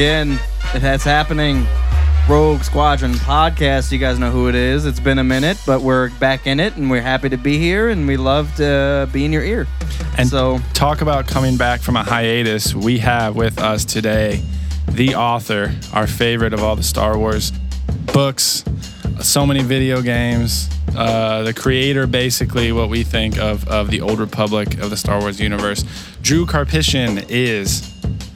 again. That's happening. Rogue Squadron podcast. You guys know who it is. It's been a minute, but we're back in it, and we're happy to be here, and we love to be in your ear. And so, talk about coming back from a hiatus. We have with us today the author, our favorite of all the Star Wars books, so many video games, uh, the creator, basically, what we think of, of the Old Republic of the Star Wars universe. Drew Karpyshyn is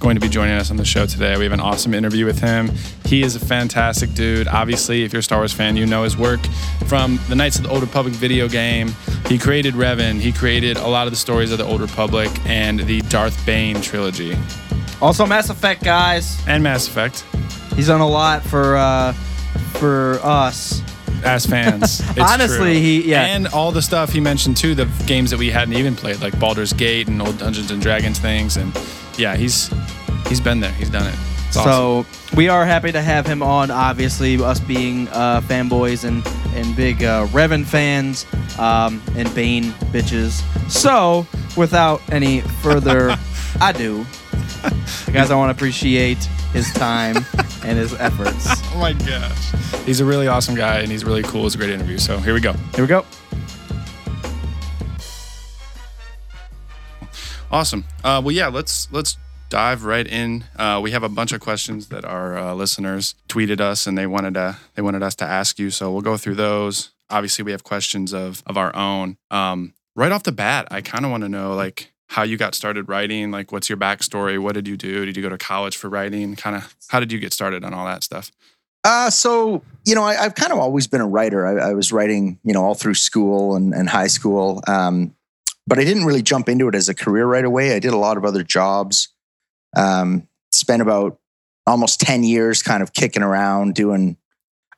going to be joining us on the show today. We have an awesome interview with him. He is a fantastic dude. Obviously, if you're a Star Wars fan, you know his work from the Knights of the Old Republic video game. He created Revan. He created a lot of the stories of the Old Republic and the Darth Bane trilogy also Mass Effect guys. and Mass Effect He's done a lot for uh, for us. as fans. It's Honestly, true. he- yeah. and all the stuff he mentioned too, the games that we hadn't even played, like Baldur's Gate and old Dungeons and Dragons things, and yeah, he's he's been there. He's done it. It's awesome. So we are happy to have him on. Obviously, us being uh, fanboys and and big uh, Revan fans um, and Bane bitches. So without any further ado, guys, I want to appreciate his time and his efforts. Oh my gosh. He's a really awesome guy and he's really cool. It was a great interview. So here we go. Here we go. Awesome. Uh, well, yeah, let's let's dive right in. Uh, we have a bunch of questions that our uh, listeners tweeted us and they wanted to they wanted us to ask you. So we'll go through those. Obviously, we have questions of of our own. Um, right off the bat, I kind of want to know like how you got started writing. Like, what's your backstory? What did you do? Did you go to college for writing? Kind of how did you get started on all that stuff? Uh, so you know, I, I've kind of always been a writer. I, I was writing, you know, all through school and, and high school, um, but I didn't really jump into it as a career right away. I did a lot of other jobs. Um, spent about almost ten years, kind of kicking around doing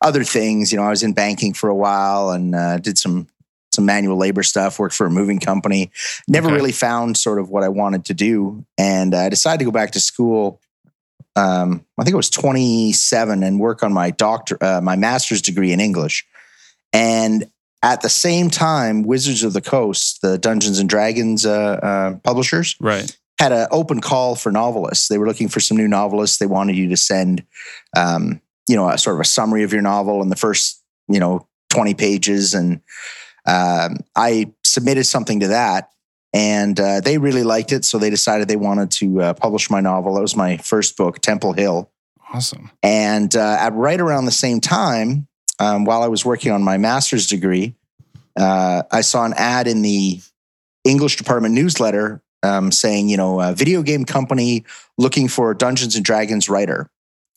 other things. You know, I was in banking for a while and uh, did some some manual labor stuff. Worked for a moving company. Never Okay. really found sort of what I wanted to do, and I decided to go back to school um, I think it was 27 and work on my doctor, uh, my master's degree in English. And at the same time, Wizards of the Coast, the Dungeons and Dragons uh, uh, publishers, Right. Had an open call for novelists. They were looking for some new novelists. They wanted you to send, um, you know, a sort of a summary of your novel in the first, you know, 20 pages. And um, I submitted something to that. And uh, they really liked it. So they decided they wanted to uh, publish my novel. That was my first book, Temple Hill. Awesome. And uh, at right around the same time, um, while I was working on my master's degree, uh, I saw an ad in the English department newsletter um, saying, you know, a video game company looking for Dungeons and Dragons writer.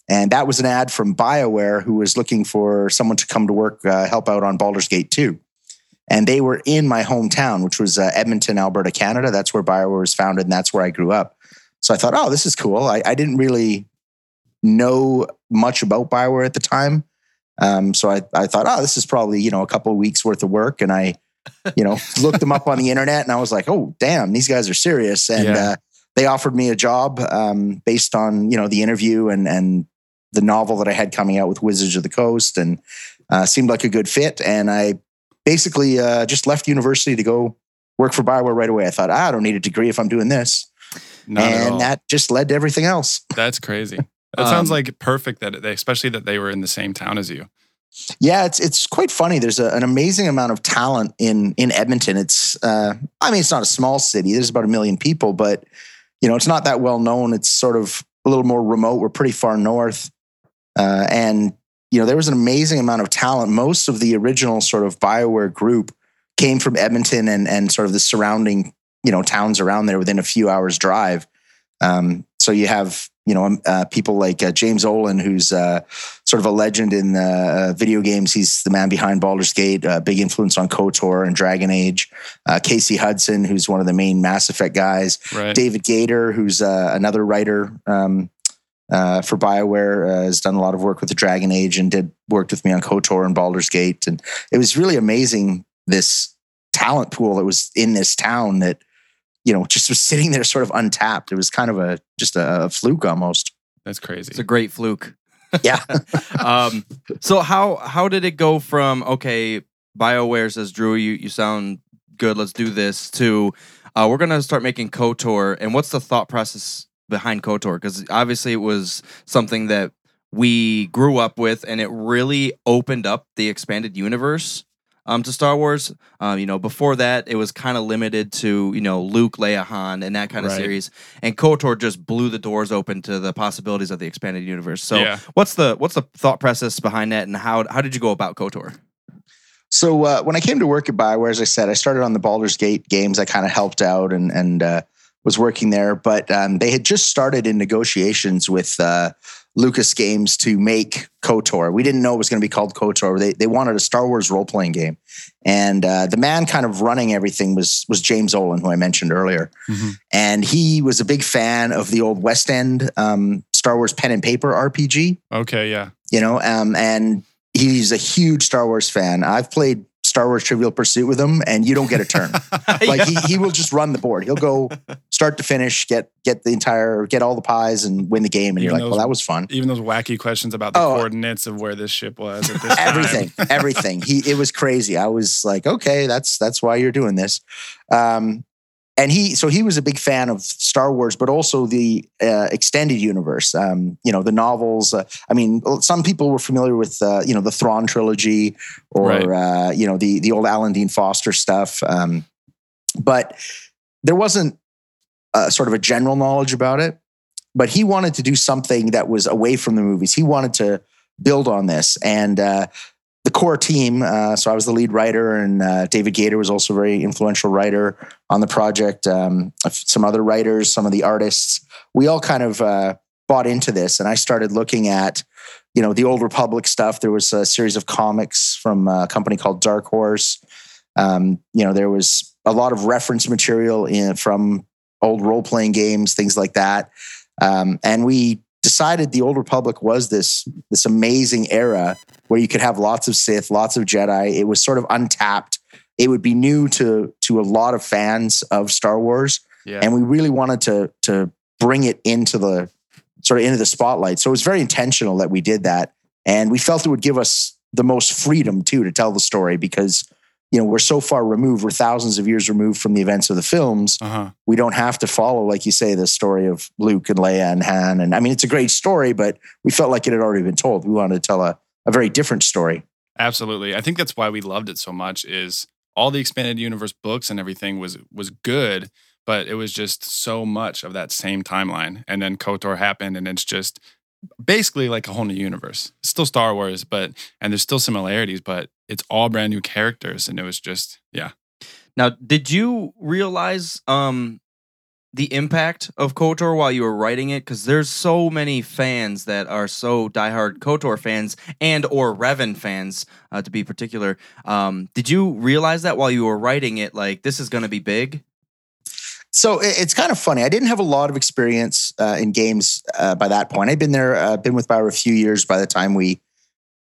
And that was an ad from BioWare, who was looking for someone to come to work, uh, help out on Baldur's Gate 2. And they were in my hometown, which was uh, Edmonton, Alberta, Canada. That's where BioWare was founded, and that's where I grew up. So I thought, oh, this is cool. I, I didn't really know much about Bioware at the time. Um, so I, I thought, oh, this is probably, you know, a couple of weeks worth of work. And I, you know, looked them up on the internet and I was like, oh, damn, these guys are serious. And Yeah. uh, they offered me a job um, based on, you know, the interview and, and the novel that I had coming out with Wizards of the Coast and uh, seemed like a good fit. And I basically uh, just left university to go work for Bioware right away. I thought, ah, I don't need a degree if I'm doing this. Not and that just led to everything else. That's crazy. That sounds Um, like perfect that they, especially that they were in the same town as you. Yeah, it's it's quite funny. There's a, an amazing amount of talent in in Edmonton. It's uh, I mean, it's not a small city. There's about a million people, but you know, it's not that well known. It's sort of a little more remote. We're pretty far north, uh, and you know, there was an amazing amount of talent. Most of the original sort of Bioware group came from Edmonton and and sort of the surrounding you know towns around there within a few hours drive. Um, so you have you know um, uh, people like uh, James Ohlen, who's uh, sort of a legend in uh, video games. He's the man behind Baldur's Gate, uh, big influence on KOTOR and Dragon Age. Uh, Casey Hudson, who's one of the main Mass Effect guys. Right. David Gaider, who's uh, another writer um, uh, for Bioware, uh, has done a lot of work with the Dragon Age and did worked with me on KOTOR and Baldur's Gate. And it was really amazing this talent pool that was in this town that you know just was sitting there sort of untapped. It was kind of a just a, a fluke almost. That's crazy. It's a great fluke. Yeah. um, so how how did it go from okay, Bioware says Drew, you you sound good, let's do this to uh, we're gonna start making KOTOR, and what's the thought process behind KOTOR because obviously it was something that we grew up with, and it really opened up the expanded universe um, to Star Wars. Um, you know, before that, it was kind of limited to you know Luke, Leia, Han, and that kind of Right. series. And KOTOR just blew the doors open to the possibilities of the expanded universe. So, Yeah. what's the what's the thought process behind that, and how how did you go about KOTOR? So uh, when I came to work at Bioware, as I said, I started on the Baldur's Gate games. I kind of helped out and and uh, was working there, but um, they had just started in negotiations with uh, Lucas Games to make KOTOR. We didn't know it was going to be called KOTOR. They they wanted a Star Wars role playing game, and uh, the man kind of running everything was was James Ohlen, who I mentioned earlier, Mhm. and he was a big fan of the old West End um, Star Wars pen and paper RPG Okay, yeah. you know, um, and he's a huge Star Wars fan. I've played Star Wars Trivial Pursuit with him, and you don't get a turn. like he, he will just run the board. He'll go start to finish, get get the entire, get all the pies, and win the game. And you're Even like, those- well, that was fun. Even those wacky questions about the Oh. coordinates of where this ship was this everything, everything. He it was crazy. I was like, okay, that's that's why you're doing this. Um, and he so he was a big fan of Star Wars, but also the uh, extended universe. Um, you know, the novels. Uh, I mean, some people were familiar with uh, you know the Thrawn trilogy or Right. uh, you know the the old Alan Dean Foster stuff. Um, but there wasn't uh, sort of a general knowledge about it. But he wanted to do something that was away from the movies. He wanted to build on this, and uh, the core team. Uh, so I was the lead writer, and uh, David Gaider was also a very influential writer on the project. Um, some other writers, some of the artists. We all kind of uh, bought into this, and I started looking at, you know, the old Republic stuff. There was a series of comics from a company called Dark Horse. Um, you know, there was a lot of reference material in, from old role playing games, things like that. Um, and we decided the old Republic was this this amazing era where you could have lots of Sith, lots of Jedi. It was sort of untapped. It would be new to to a lot of fans of Star Wars, Yeah. and we really wanted to to bring it into the sort of into the spotlight. So it was very intentional that we did that, and we felt it would give us the most freedom too to tell the story because you know we're so far removed, we're thousands of years removed from the events of the films uh-huh. we don't have to follow, like you say, the story of Luke and Leia and Han. And I mean, it's a great story, but we felt like it had already been told. We wanted to tell a, a very different story. Absolutely. I think that's why we loved it so much is all the expanded universe books and everything was was good, but it was just so much of that same timeline. And then KOTOR happened and it's just basically like a whole new universe. It's still Star Wars, but and there's still similarities, but it's all brand new characters and it was just yeah. Now, did you realize um the impact of KOTOR while you were writing it? Because there's so many fans that are so diehard KOTOR fans and or Revan fans, uh, to be particular. Um, did you realize that while you were writing it, like this is going to be big? So it's kind of funny. I didn't have a lot of experience uh, in games uh, by that point. I'd been there, uh, been with Bioware a few years by the time we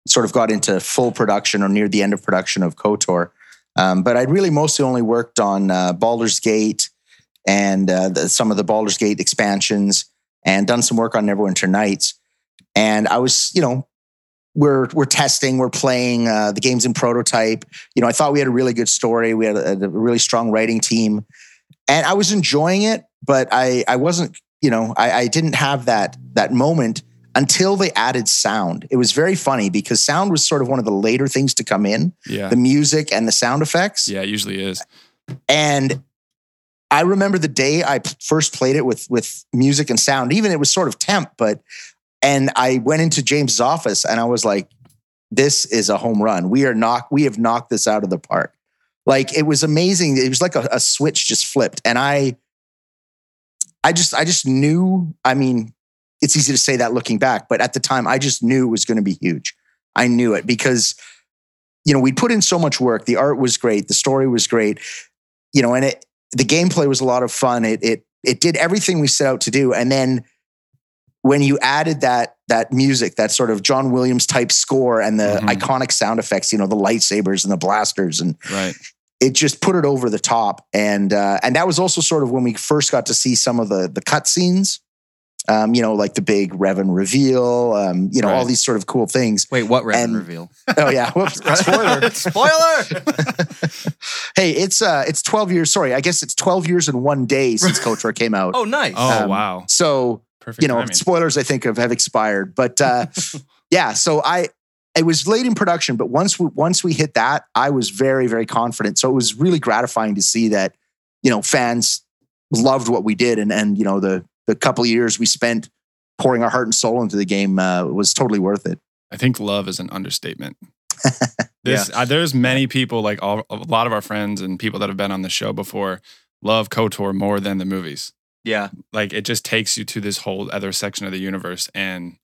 sort of got into full production or near the end of production of KOTOR. Um, but I'd really mostly only worked on uh, Baldur's Gate and uh, the, some of the Baldur's Gate expansions and done some work on Neverwinter Nights. And I was, you know, we're we're testing, we're playing uh, the games in prototype. You know, I thought we had a really good story. We had a, a really strong writing team, and I was enjoying it. But I I wasn't, you know, I, I didn't have that that moment until they added sound. It was very funny because sound was sort of one of the later things to come in, Yeah. the music and the sound effects. Yeah, it usually is. And I remember the day I first played it with with music and sound. Even it was sort of temp, but and I went into James's office and I was like, "This is a home run. We are knock. We have knocked this out of the park." Like it was amazing. It was like a, a switch just flipped, and I, I just, I just knew. I mean, it's easy to say that looking back, but at the time, I just knew it was going to be huge. I knew it because, you know, we'd put in so much work. The art was great. The story was great. You know, and it the gameplay was a lot of fun. It it it did everything we set out to do. And then when you added that that music, that sort of John Williams type score and the Mhm. iconic sound effects, you know, the lightsabers and the blasters, and Right. It just put it over the top. And uh, and that was also sort of when we first got to see some of the the cut scenes Um, you know, like the big Revan reveal. Um, you know, all Right. these sort of cool things. Wait, what Revan And- reveal? Oh yeah, whoops, spoiler. Spoiler! hey, it's uh, it's twelve years. Sorry, I guess it's twelve years and one day since KOTOR came out. oh, nice. Oh Um, wow, So perfect. you know, timing. spoilers I think have, have expired. But uh, yeah, so I it was late in production, but once we once we hit that, I was very very confident. So it was really gratifying to see that you know fans loved what we did, and and you know the the couple of years we spent pouring our heart and soul into the game uh, was totally worth it. I think love is an understatement. This, uh, there's many people like all, a lot of our friends and people that have been on the show before love Kotor more than the movies. yeah. Like it just takes you to this whole other section of the universe, and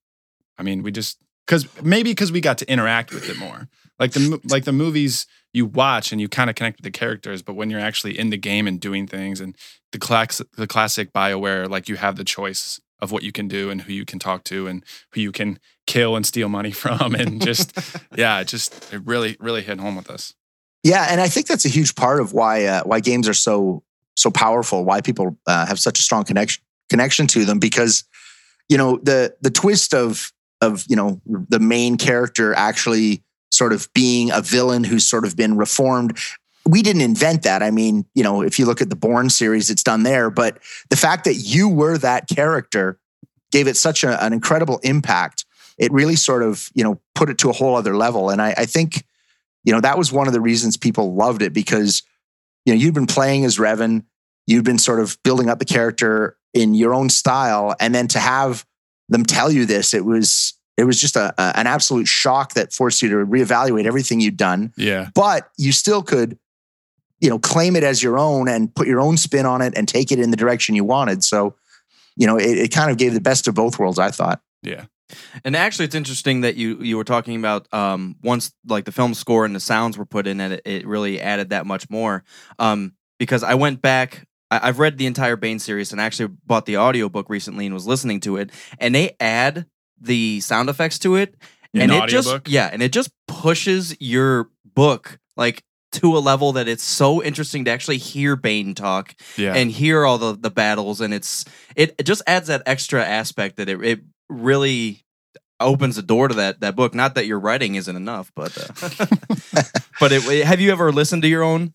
I mean, we just because maybe because we got to interact with it more. Like the like the movies you watch and you kind of connect with the characters, but when you're actually in the game and doing things, and the class the classic Bioware, like you have the choice of what you can do and who you can talk to and who you can kill and steal money from, and just yeah, it just it really really hit home with us. Yeah, and I think that's a huge part of why uh, why games are so so powerful. Why people uh, have such a strong connection connection to them because you know the the twist of of you know the main character actually sort of being a villain who's sort of been reformed. We didn't invent that. I mean, you know, if you look at the Bourne series, it's done there. But the fact that you were that character gave it such a, an incredible impact. It really sort of you know put it to a whole other level. And I, I think you know that was one of the reasons people loved it because you know you'd been playing as Revan, you'd been sort of building up the character in your own style, and then to have them tell you this, it was it was just a, a- an absolute shock that forced you to reevaluate everything you'd done. Yeah, But you still could, you know, claim it as your own and put your own spin on it and take it in the direction you wanted. So, you know, it, it kind of gave the best of both worlds. I thought. yeah, And actually, it's interesting that you you were talking about um, once like the film score and the sounds were put in, and it, it really added that much more. Um, because I went back, I, I've read the entire Bane series and actually bought the audiobook recently and was listening to it, and they add the sound effects to it, and it just yeah, and it just pushes your book like to a level that it's so interesting to actually hear Bane talk yeah. and hear all the the battles and it's it, it just adds that extra aspect that it, it really opens the door to that that book not that your writing isn't enough but uh, but it, have you ever listened to your own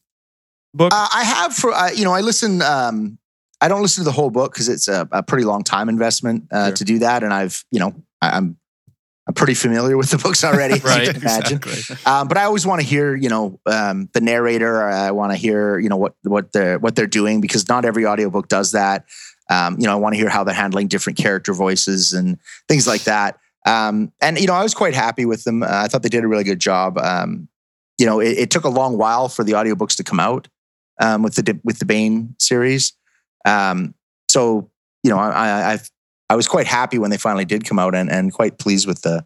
book Uh, I have for uh, you know I listen. Um, I don't listen to the whole book because it's a, a pretty long time investment uh, Sure. to do that, and I've you know I, I'm I'm pretty familiar with the books already, Right, you can imagine. exactly. Um, but I always want to hear you know um, the narrator. I want to hear you know what what they're what they're doing because not every audiobook does that. Um, you know I want to hear how they're handling different character voices and things like that. Um, and you know I was quite happy with them. Uh, I thought they did a really good job. Um, you know it, it took a long while for the audiobooks to come out um, with the with the Bane series. Um, so you know, I, I I was quite happy when they finally did come out, and and quite pleased with the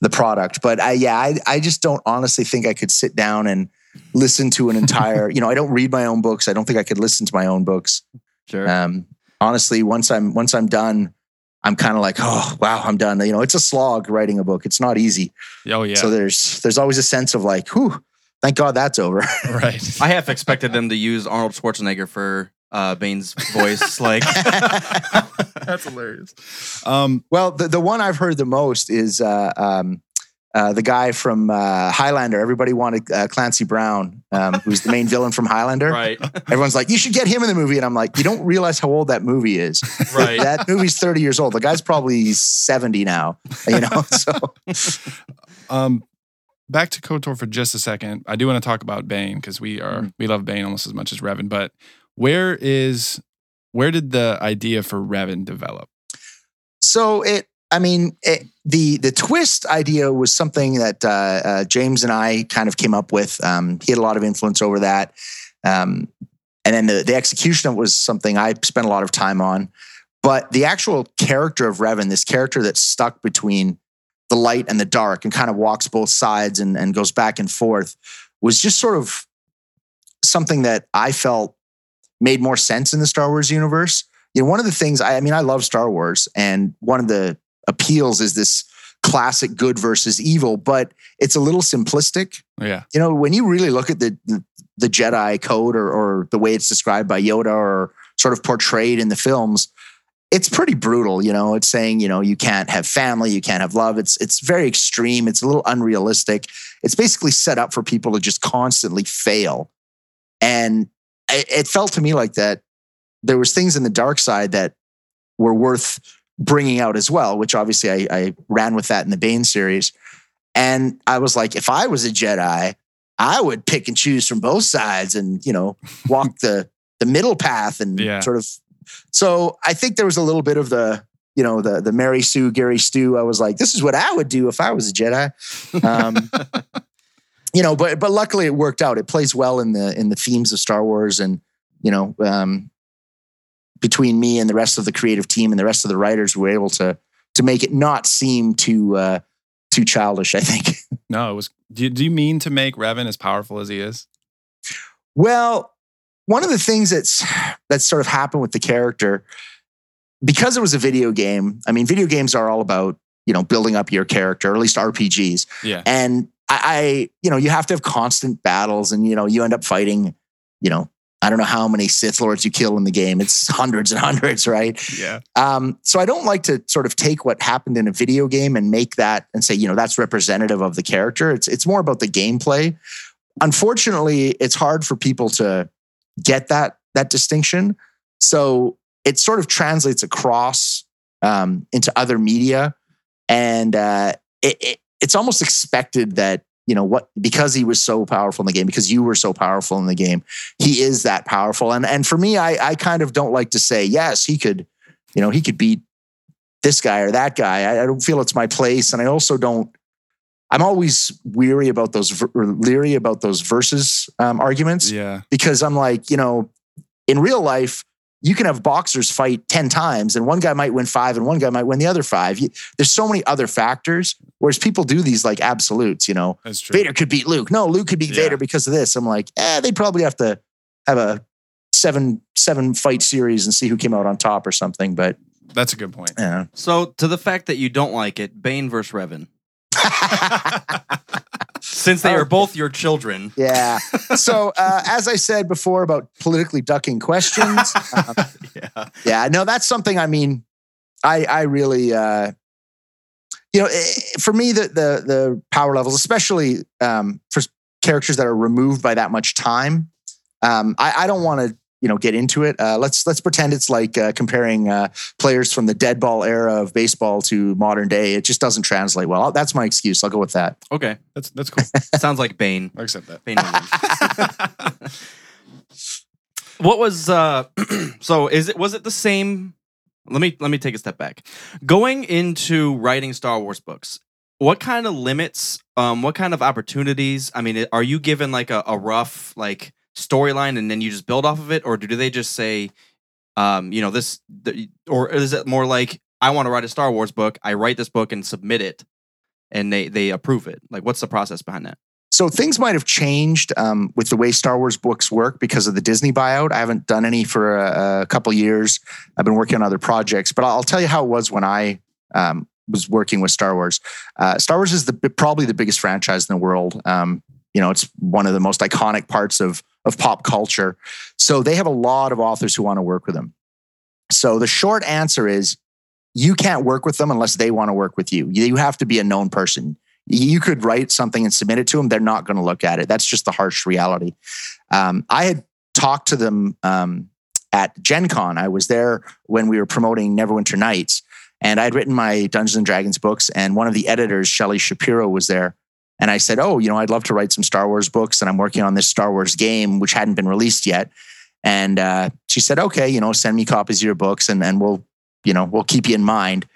the product. But I, yeah, I I just don't honestly think I could sit down and listen to an entire. you know, I don't read my own books. I don't think I could listen to my own books. sure Um, honestly, once I'm once I'm done. I'm kind of like, oh wow, I'm done. You know, it's a slog writing a book. It's not easy. Oh yeah, So there's there's always a sense of like, whew, thank God that's over. right. i half expected them to use arnold schwarzenegger for uh bane's voice like That's hilarious. Um, Well, the, the one I've heard the most is uh, um, uh, the guy from uh, Highlander. Everybody wanted uh, Clancy Brown, um, who's the main villain from Highlander. right Everyone's like, you should get him in the movie. And I'm like, you don't realize how old that movie is. right That movie's 30 years old. The guy's probably 70 now, you know? So, um, back to Kotor for just a second. I do want to talk about Bane because we are Mhm. we love Bane almost as much as Revan. But where is where did the idea for Revan develop? so it, I mean, it, the the twist idea was something that uh, uh, James and I kind of came up with. Um, he had a lot of influence over that, um, and then the the execution of it was something I spent a lot of time on. But the actual character of Revan, this character that's stuck between the light and the dark and kind of walks both sides and, and goes back and forth, was just sort of something that I felt made more sense in the Star Wars universe you know, one of the things I, I mean, I love Star Wars, and one of the appeals is this classic good versus evil, but it's a little simplistic. Yeah, You know, when you really look at the the, the Jedi code or, or the way it's described by Yoda or sort of portrayed in the films, it's pretty brutal, you know. It's saying, you know, you can't have family, you can't have love. It's it's very extreme. It's a little unrealistic. It's basically set up for people to just constantly fail. And it, it felt to me like that there was things in the dark side that were worth bringing out as well, which obviously I, I ran with that in the Bane series. And I was like, if I was a Jedi, I would pick and choose from both sides and, you know, walk the the middle path and Yeah. sort of so I think there was a little bit of the, you know, the the Mary Sue, Gary Stu. I was like, this is what I would do if I was a Jedi. Um, you know, but but luckily it worked out. It plays well in the in the themes of Star Wars and, you know, um, between me and the rest of the creative team and the rest of the writers, we were able to to make it not seem too uh, too childish. I think. No, it was. Do you, do you mean to make Revan as powerful as he is? Well, one of the things that's that's sort of happened with the character, because it was a video game. I mean, video games are all about you know building up your character, or at least RPGs. Yeah. And I, I, you know, you have to have constant battles, and you know, you end up fighting, you know, I don't know how many Sith lords you kill in the game. It's hundreds and hundreds, right? Yeah. Um, so I don't like to sort of take what happened in a video game and make that and say, you know, that's representative of the character. It's it's more about the gameplay. Unfortunately, it's hard for people to get that that distinction. So it sort of translates across um, into other media, and uh, it, it, it's almost expected that you know what because he was so powerful in the game, because you were so powerful in the game, he is that powerful. And and for me, I I kind of don't like to say yes, he could, you know, he could beat this guy or that guy. I, I don't feel it's my place, and I also don't. I'm always weary about those or leery about those versus um, arguments Yeah. because I'm like, you know, in real life, you can have boxers fight 10 times and one guy might win five and one guy might win the other five. You, there's so many other factors, whereas people do these like absolutes, you know, That's true. Vader could beat Luke. No, Luke could beat Yeah. Vader because of this. I'm like, eh, they'd probably have to have a seven, seven fight series and see who came out on top or something. But That's a good point. yeah. So to the fact that you don't like it, Bane versus Revan, since they Oh. are both your children. yeah. So, uh, as I said before about politically ducking questions, um, Yeah. Yeah, no, that's something. I mean, I I really, uh, you know, eh, for me, the the the power levels, especially um, for characters that are removed by that much time, um, I, I don't want to you know get into it. Uh, let's let's pretend it's like uh, comparing uh, players from the dead ball era of baseball to modern day. It just doesn't translate well. That's my excuse. I'll go with that. Okay. That's that's cool. Sounds like Bane. I accept that. Bane what was uh so is it was it the same let me let me take a step back going into writing star wars books what kind of limits um what kind of opportunities i mean are you given like a, a rough like storyline and then you just build off of it or do they just say um you know this the, or is it more like i want to write a star wars book i write this book and submit it and they they approve it like what's the process behind that So things might have changed um, with the way Star Wars books work because of the Disney buyout. I haven't done any for a, a couple years. I've been working on other projects, but I'll tell you how it was when I um, was working with Star Wars. Uh, Star Wars is the probably the biggest franchise in the world. Um, you know, it's one of the most iconic parts of of pop culture. So they have a lot of authors who want to work with them. So the short answer is you can't work with them unless they want to work with you. You have to be a known person you could write something and submit it to them. They're not going to look at it. That's just the harsh reality. Um, I had talked to them um, at Gen Con. I was there when we were promoting Neverwinter Nights, and I'd written my Dungeons and Dragons books. And one of the editors, Shelley Shapiro, was there. And I said, "Oh, you know, I'd love to write some Star Wars books, and I'm working on this Star Wars game, which hadn't been released yet." And uh, she said, "Okay, you know, send me copies of your books, and and we'll, you know, we'll keep you in mind."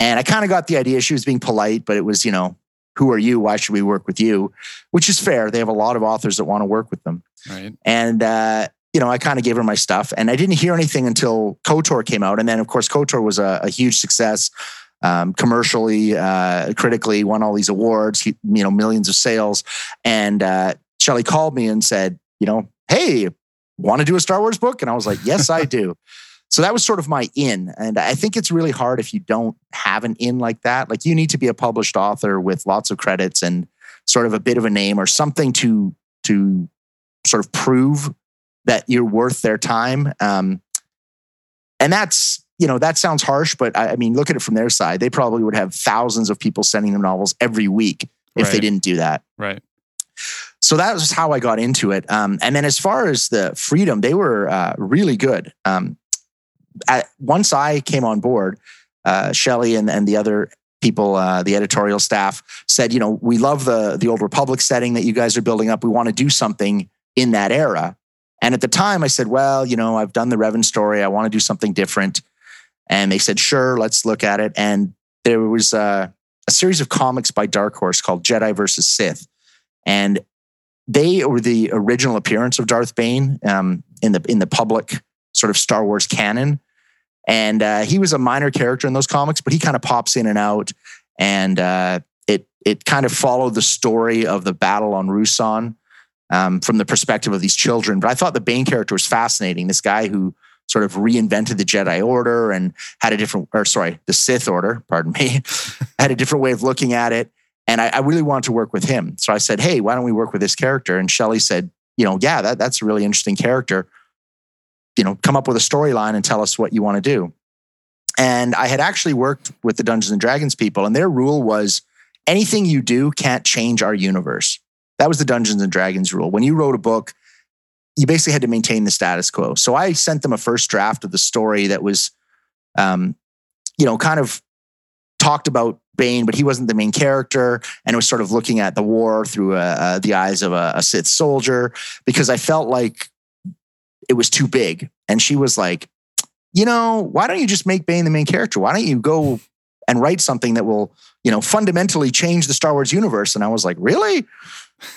And I kind of got the idea she was being polite, but it was, you know, who are you? Why should we work with you? Which is fair. They have a lot of authors that want to work with them. Right. And, uh, you know, I kind of gave her my stuff and I didn't hear anything until KOTOR came out. And then, of course, KOTOR was a, a huge success um, commercially, uh, critically, won all these awards, he, you know, millions of sales. And uh, Shelly called me and said, you know, hey, want to do a Star Wars book? And I was like, yes, I do. So that was sort of my in. And I think it's really hard if you don't have an in like that. Like you need to be a published author with lots of credits and sort of a bit of a name or something to to sort of prove that you're worth their time. Um, and that's you know, that sounds harsh, but I, I mean, look at it from their side. They probably would have thousands of people sending them novels every week if they didn't do that. Right. So that was how I got into it. Um, and then as far as the freedom, they were uh, really good. Um, at, once I came on board, uh, Shelley and, and the other people, uh, the editorial staff said, you know, we love the the old Republic setting that you guys are building up. We want to do something in that era. And at the time, I said, well, you know, I've done the Revan story. I want to do something different. And they said, sure, let's look at it. And there was uh, a series of comics by Dark Horse called Jedi versus Sith. And they were the original appearance of Darth Bane um, in the in the public sort of Star Wars canon, and uh, he was a minor character in those comics, but he kind of pops in and out, and uh, it it kind of followed the story of the battle on Ruusan um, from the perspective of these children. But I thought the Bane character was fascinating. This guy who sort of reinvented the Jedi Order and had a different, or sorry, the Sith Order, pardon me, had a different way of looking at it. And I, I really wanted to work with him. So I said, hey, why don't we work with this character? And Shelley said, you know, yeah, that, that's a really interesting character. You know, come up with a storyline and tell us what you want to do. And I had actually worked with the Dungeons and Dragons people, and their rule was anything you do can't change our universe. That was the Dungeons and Dragons rule. When you wrote a book, you basically had to maintain the status quo. So I sent them a first draft of the story that was, um, you know, kind of talked about Bane, but he wasn't the main character, and it was sort of looking at the war through uh, uh, the eyes of a, a Sith soldier because I felt like it was too big. And she was like, you know, why don't you just make Bane the main character? Why don't you go and write something that will, you know, fundamentally change the Star Wars universe? And I was like, really?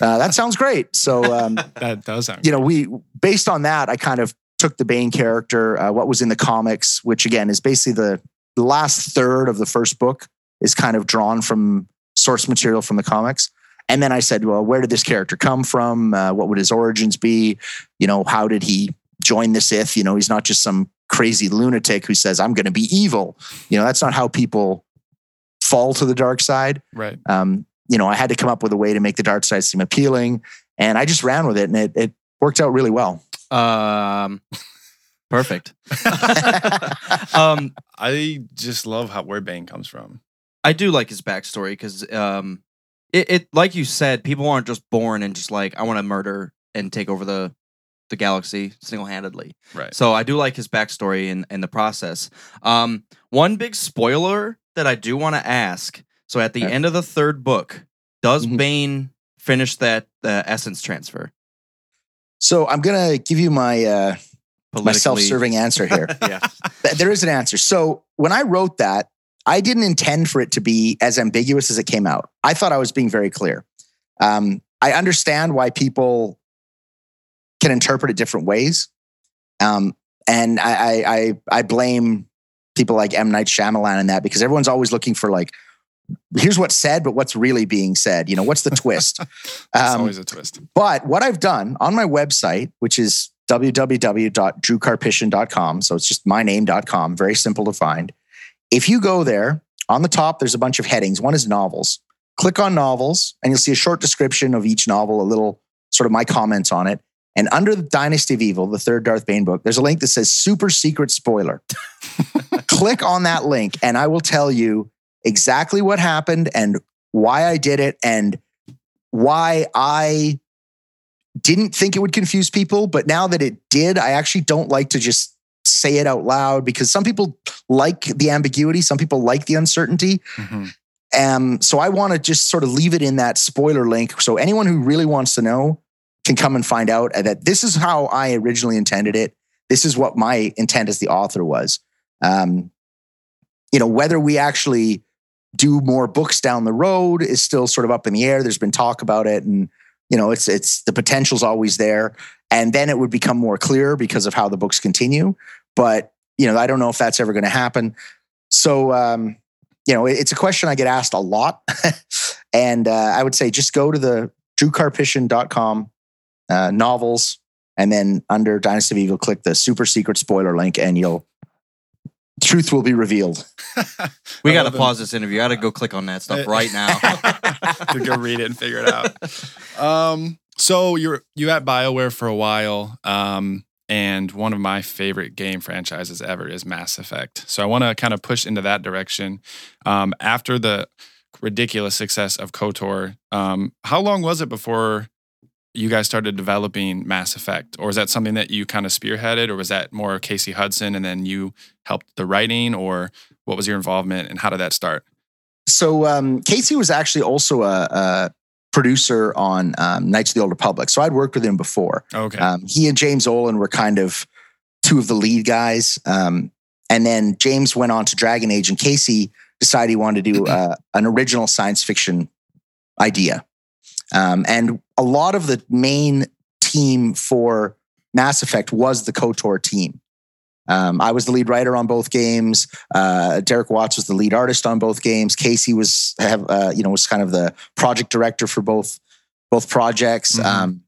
Uh, that sounds great. So, um, That does sound. you know, we based on that, I kind of took the Bane character, uh, what was in the comics, which again is basically the, the last third of the first book is kind of drawn from source material from the comics. And then I said, well, where did this character come from? Uh, what would his origins be? You know, how did he join the Sith? You know, he's not just some crazy lunatic who says, I'm going to be evil. You know, that's not how people fall to the dark side right. um, you know, I had to come up with a way to make the dark side seem appealing, and I just ran with it, and it, it worked out really well. Um, perfect. um, I just love how where Bane comes from. I do like his backstory because, um, it, it like you said, people aren't just born and just like I want to murder and take over the the galaxy single handedly. Right. So I do like his backstory and in the process. Um, one big spoiler that I do want to ask. So at the Okay. end of the third book, does Mhm. Bane finish that uh, essence transfer? So I'm gonna give you my uh, my self-serving answer here. yeah. There is an answer. So when I wrote that, I didn't intend for it to be as ambiguous as it came out. I thought I was being very clear. Um, I understand why people can interpret it different ways, um, and I, I, I I blame people like M Night Shyamalan in that because everyone's always looking for like, here's what's said, but what's really being said. You know, what's the twist? It's Um, always a twist. but what I've done on my website, which is www.drewkarpyshyn.com, so it's just my name.com, very simple to find. If you go there, on the top, there's a bunch of headings. One is novels. Click on novels, and you'll see a short description of each novel, a little sort of my comments on it. And under the Dynasty of Evil, the third Darth Bane book, there's a link that says super secret spoiler. Click on that link, and I will tell you exactly what happened and why I did it and why I didn't think it would confuse people. But now that it did, I actually don't like to just say it out loud because some people like the ambiguity, some people like the uncertainty. Mhm. Um, so I want to just sort of leave it in that spoiler link. So anyone who really wants to know can come and find out that this is how I originally intended it. This is what my intent as the author was. Um, you know, whether we actually do more books down the road is still sort of up in the air. There's been talk about it, and you know, it's it's the potential's always there. And then it would become more clear because of how the books continue. But you know, I don't know if that's ever going to happen. So, um, you know, it's a question I get asked a lot, and uh, I would say just go to the drewkarpyshyn.com uh, novels, and then under Dynasty of Evil, click the super secret spoiler link, and you'll truth will be revealed. We got to pause this interview. I got to go click on that stuff Uh, right now. to go read it and figure it out. Um, so you're you at BioWare for a while. Um, and one of my favorite game franchises ever is Mass Effect. So I want to kind of push into that direction. Um, after the ridiculous success of KOTOR, um, how long was it before you guys started developing Mass Effect? Or is that something that you kind of spearheaded, or was that more Casey Hudson and then you helped the writing, or what was your involvement and how did that start? So um, Casey was actually also a, a producer on um, Knights of the Old Republic. So I'd worked with him before. Okay. Um, he and James Ohlen were kind of two of the lead guys. Um, and then James went on to Dragon Age, and Casey decided he wanted to do uh, an original science fiction idea. Um, and a lot of the main team for Mass Effect was the KOTOR team. Um, I was the lead writer on both games. Uh, Derek Watts was the lead artist on both games. Casey was have uh, you know was kind of the project director for both both projects. Mhm. Um,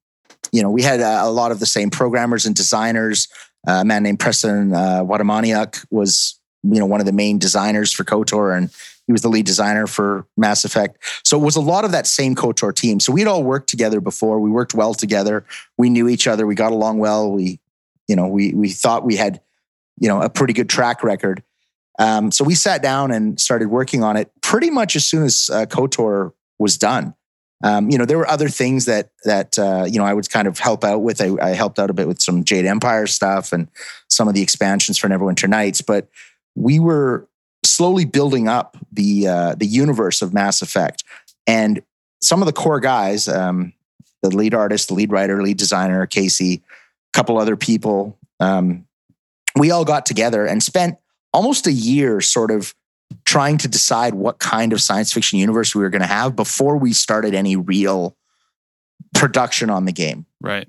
you know, we had uh, a lot of the same programmers and designers. Uh, a man named Preston uh, Watamaniuk was you know one of the main designers for KOTOR, and he was the lead designer for Mass Effect. So it was a lot of that same KOTOR team. So we'd all worked together before. We worked well together. We knew each other. We got along well. We, you know, we we thought we had, you know, a pretty good track record. Um, so we sat down and started working on it pretty much as soon as uh, KOTOR was done. Um, you know, there were other things that that uh, you know I would kind of help out with. I, I helped out a bit with some Jade Empire stuff and some of the expansions for Neverwinter Nights, but we were slowly building up the uh, the universe of Mass Effect, and some of the core guys, um, the lead artist, the lead writer, lead designer, Casey, a couple other people, um, we all got together and spent almost a year sort of trying to decide what kind of science fiction universe we were going to have before we started any real production on the game Right.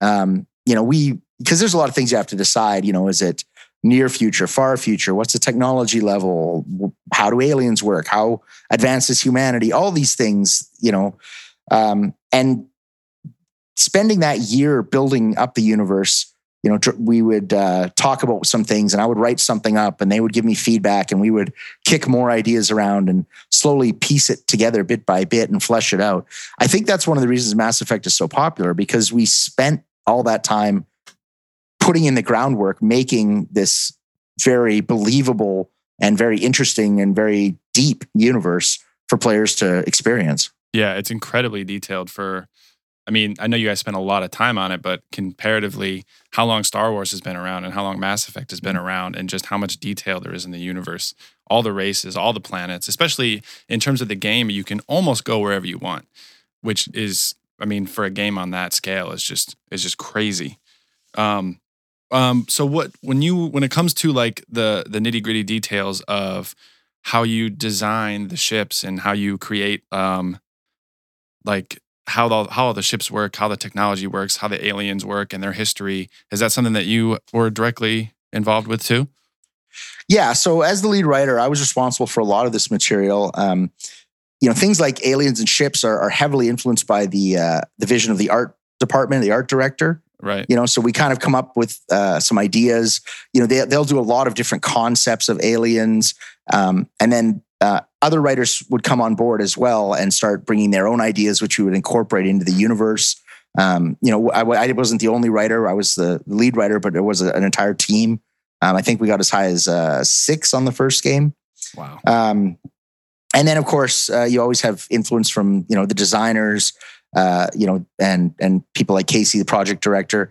um, you know, we because there's a lot of things you have to decide. You know, is it near future, far future? What's the technology level? How do aliens work? How advanced is humanity? All these things, you know, um, and spending that year building up the universe. You know, we would uh, talk about some things, and I would write something up, and they would give me feedback, and we would kick more ideas around and slowly piece it together bit by bit and flesh it out. I think that's one of the reasons Mass Effect is so popular because we spent all that time putting in the groundwork, making this very believable and very interesting and very deep universe for players to experience. Yeah, it's incredibly detailed for I mean, I know you guys spent a lot of time on it, but comparatively, how long Star Wars has been around and how long Mass Effect has been around, and just how much detail there is in the universe, all the races, all the planets, especially in terms of the game, you can almost go wherever you want, which is, I mean, for a game on that scale, is just is just crazy. Um, um, so what when you when it comes to like the the nitty gritty details of how you design the ships and how you create um like how the how the ships work, how the technology works, how the aliens work, and their history. Is that something that you were directly involved with too? Yeah. So as the lead writer, I was responsible for a lot of this material. Um, you know, things like aliens and ships are, are heavily influenced by the uh, the vision of the art department, the art director. Right. You know, so we kind of come up with uh, some ideas. You know, they, they'll do a lot of different concepts of aliens, um, and then uh, other writers would come on board as well and start bringing their own ideas, which we would incorporate into the universe. Um, you know, I, I wasn't the only writer; I was the lead writer, but it was an entire team. Um, I think we got as high as uh, six on the first game. Wow. Um, and then, of course, uh, you always have influence from you know the designers, uh, you know, and and people like Casey, the project director.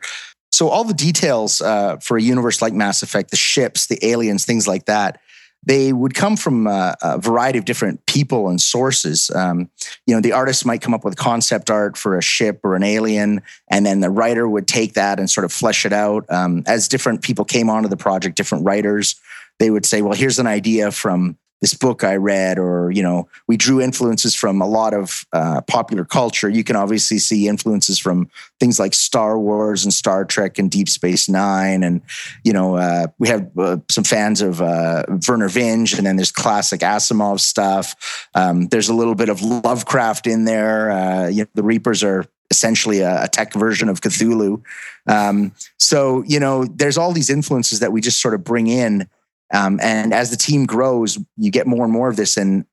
So all the details uh, for a universe like Mass Effect, the ships, the aliens, things like that, they would come from uh, a variety of different people and sources. Um, you know, the artist might come up with concept art for a ship or an alien, and then the writer would take that and sort of flesh it out. Um, as different people came onto the project, different writers, they would say, "Well, here's an idea from." This book I read, or you know, we drew influences from a lot of uh, popular culture. You can obviously see influences from things like Star Wars and Star Trek and Deep Space Nine, and you know, uh, we have uh, some fans of uh, Vernor Vinge, and then there's classic Asimov stuff. Um, there's a little bit of Lovecraft in there. Uh, you know, the Reapers are essentially a, a tech version of Cthulhu. Um, so you know, there's all these influences that we just sort of bring in. Um, and as the team grows, you get more and more of this, and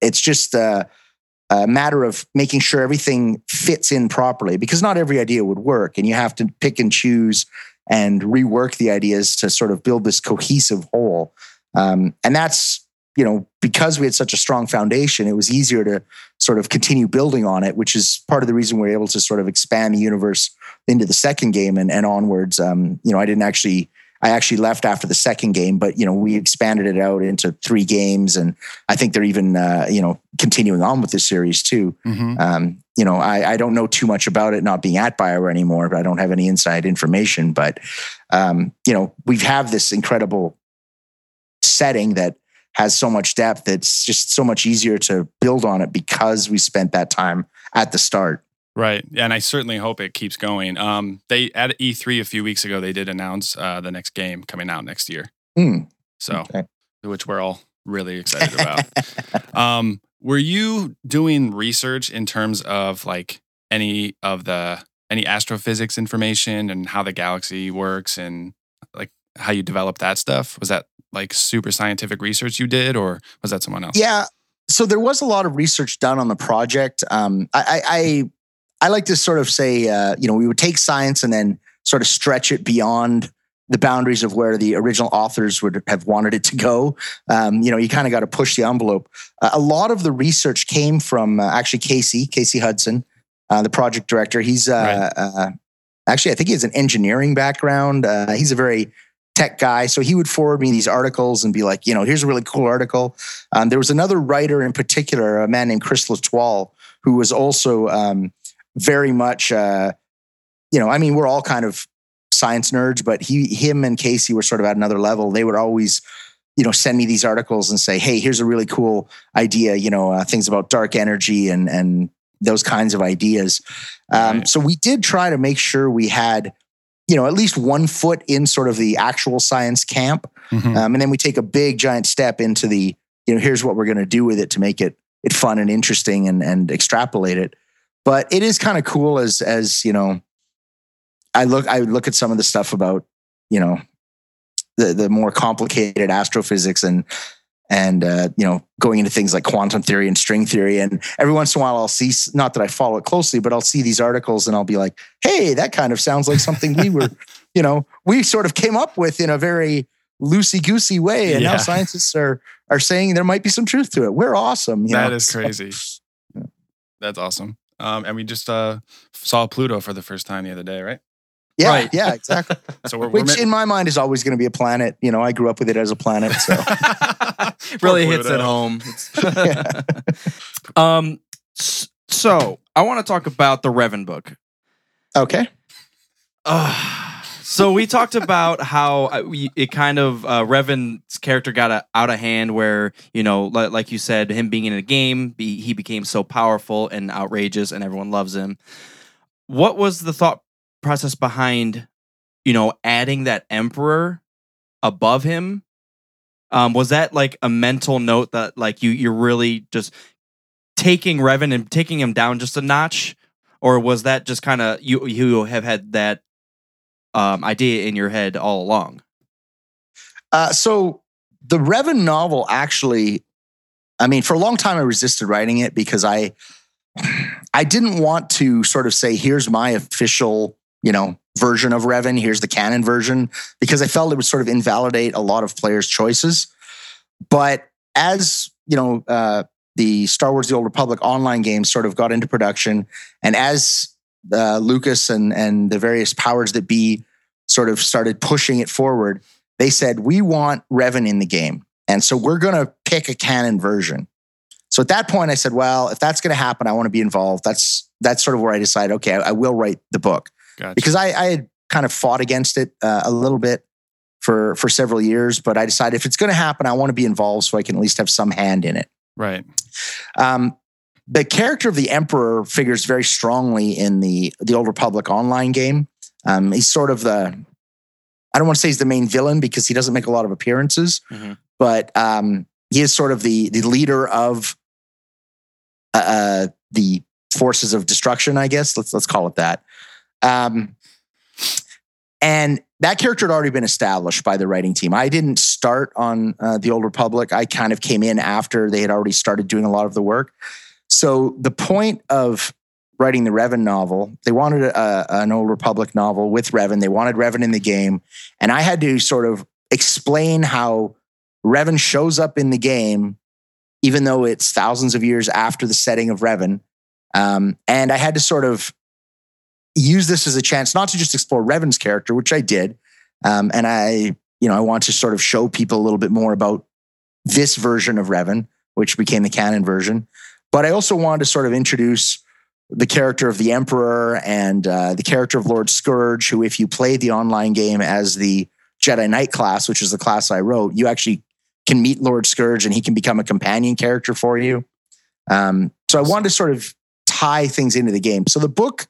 it's just a, a, matter of making sure everything fits in properly. Because not every idea would work, and you have to pick and choose and rework the ideas to sort of build this cohesive whole. Um, and that's you know because we had such a strong foundation, it was easier to sort of continue building on it, which is part of the reason we are able to sort of expand the universe into the second game and, and onwards. Um, you know, I didn't actually I actually left after the second game, but you know we expanded it out into three games, and I think they're even uh, you know continuing on with the series too. Mm-hmm. Um, you know, I, I, don't know too much about it, not being at Bioware anymore, but I don't have any inside information. But um, you know, we have this incredible setting that has so much depth. It's just so much easier to build on it because we spent that time at the start. Right, and I certainly hope it keeps going. Um, they at E3 a few weeks ago they did announce uh, the next game coming out next year. Mm. So, okay. which we're all really excited about. um, were you doing research in terms of like any of the any astrophysics information and how the galaxy works and like how you develop that stuff? Was that like super scientific research you did, or was that someone else? Yeah. So there was a lot of research done on the project. Um, I, I I like to sort of say, uh, you know, we would take science and then sort of stretch it beyond the boundaries of where the original authors would have wanted it to go. Um, you know, you kind of got to push the envelope. Uh, a lot of the research came from uh, actually Casey, Casey Hudson, uh, the project director. He's uh, right. Uh, actually, I think he has an engineering background. he's a very tech guy. So he would forward me these articles and be like, you know, here's a really cool article. Um, there was another writer in particular, a man named Chris L'Etoile, who was also um, very much, uh, you know, I mean, we're all kind of science nerds, but he, him, and Casey were sort of at another level. They would always, you know, send me these articles and say, "Hey, here's a really cool idea." You know, uh, things about dark energy and and those kinds of ideas. Um, right. So we did try to make sure we had, you know, at least one foot in sort of the actual science camp, mm-hmm. um, and then we take a big giant step into the, you know, here's what we're going to do with it to make it it fun and interesting and and extrapolate it. But it is kind of cool as as you know, I look I look at some of the stuff about you know the the more complicated astrophysics and and uh, you know going into things like quantum theory and string theory. And every once in a while i'll see not that i follow it closely but i'll see these articles and i'll be like hey that kind of sounds like something we were you know we sort of came up with in a very loosey goosey way and yeah. now scientists are are saying there might be some truth to it. We're awesome That know? is crazy. That's awesome um, and we just uh, saw Pluto for the first time the other day, right? Yeah, right. yeah, exactly. so we're, which we're in my mind is always going to be a planet. You know, I grew up with it as a planet, so really hits it home. um, so I want to talk about the Revan book. Okay. Uh, so we talked about how uh, it kind of uh, Revan's character got a, out of hand, where you know, like you said, him being in a game, he became so powerful and outrageous, and everyone loves him. What was the thought process behind, you know, adding that emperor above him? Um, was that like a mental note that like you you're really just taking Revan and taking him down just a notch, or was that just kind of you you have had that um, idea in your head all along? Uh, so the Revan novel actually, I mean, for a long time I resisted writing it because I, I didn't want to sort of say, here's my official, you know, version of Revan. Here's the canon version because I felt it would sort of invalidate a lot of players' choices. But as you know, uh, the Star Wars: The Old Republic online games sort of got into production, and as uh, Lucas and and the various powers that be sort of started pushing it forward, they said we want Revan in the game, and so we're going to pick a canon version. So at that point, I said, well, if that's going to happen, I want to be involved. That's that's sort of where I decided, okay, I, I will write the book gotcha. because I, I, had kind of fought against it uh, a little bit for for several years, but I decided if it's going to happen, I want to be involved so I can at least have some hand in it. Right. Um, the character of the Emperor figures very strongly in the the Old Republic online game. Um, he's sort of the I don't want to say he's the main villain because he doesn't make a lot of appearances, mm-hmm. but um, he is sort of the the leader of uh, uh, the forces of destruction. I guess let's let's call it that. Um, and that character had already been established by the writing team. I didn't start on uh, the Old Republic. I kind of came in after they had already started doing a lot of the work. So the point of writing the Revan novel, they wanted a, an Old Republic novel with Revan. They wanted Revan in the game. And I had to sort of explain how Revan shows up in the game, even though it's thousands of years after the setting of Revan. Um, and I had to sort of use this as a chance not to just explore Revan's character, which I did. Um, and I, you know, I want to sort of show people a little bit more about this version of Revan, which became the canon version. But I also wanted to sort of introduce the character of the Emperor and uh, the character of Lord Scourge, who, if you play the online game as the Jedi Knight class, which is the class I wrote, you actually can meet Lord Scourge and he can become a companion character for you. Um, so I wanted to sort of tie things into the game. So the book,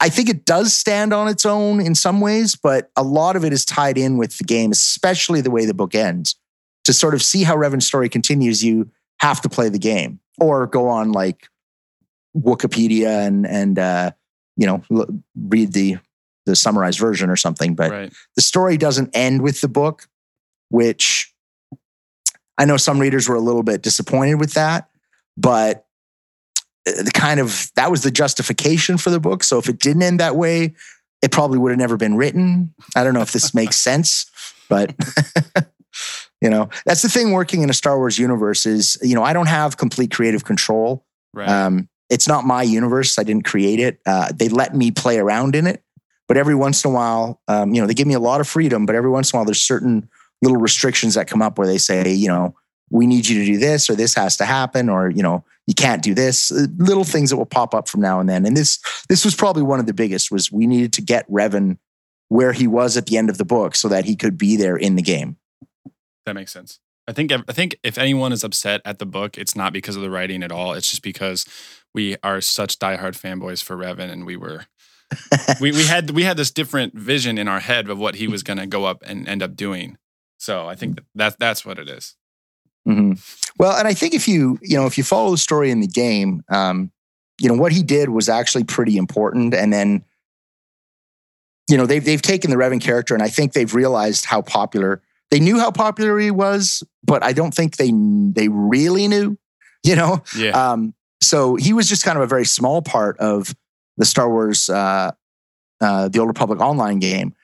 I think it does stand on its own in some ways, but a lot of it is tied in with the game, especially the way the book ends. To sort of see how Revan's story continues, you have to play the game or go on like Wikipedia and and uh, you know read the the summarized version or something. But Right. the story doesn't end with the book, which I know some readers were a little bit disappointed with that, but uh, the kind of that was the justification for the book. So if it didn't end that way, it probably would have never been written. I don't know if this makes sense, but you know, that's the thing working in a Star Wars universe is, you know, I don't have complete creative control. Right. Um, it's not my universe. I didn't create it. Uh, they let me play around in it, but every once in a while, um, you know, they give me a lot of freedom. But every once in a while, there's certain little restrictions that come up where they say, you know, we need you to do this, or this has to happen, or you know, you can't do this. Uh, Little things that will pop up from now and then. And this, this was probably one of the biggest. Was we needed to get Revan where he was at the end of the book so that he could be there in the game. That makes sense. I think I think if anyone is upset at the book, it's not because of the writing at all. It's just because we are such diehard fanboys for Revan, and we were we we had we had this different vision in our head of what he was going to go up and end up doing. So I think that that's what it is. Mhm. Well, and I think if you you know if you follow the story in the game, um, you know what he did was actually pretty important. And then, you know they've they've taken the Revan character, and I think they've realized how popular they knew how popular he was, but I don't think they they really knew. You know, Yeah. um, so he was just kind of a very small part of the Star Wars, uh, uh, the Old Republic online game.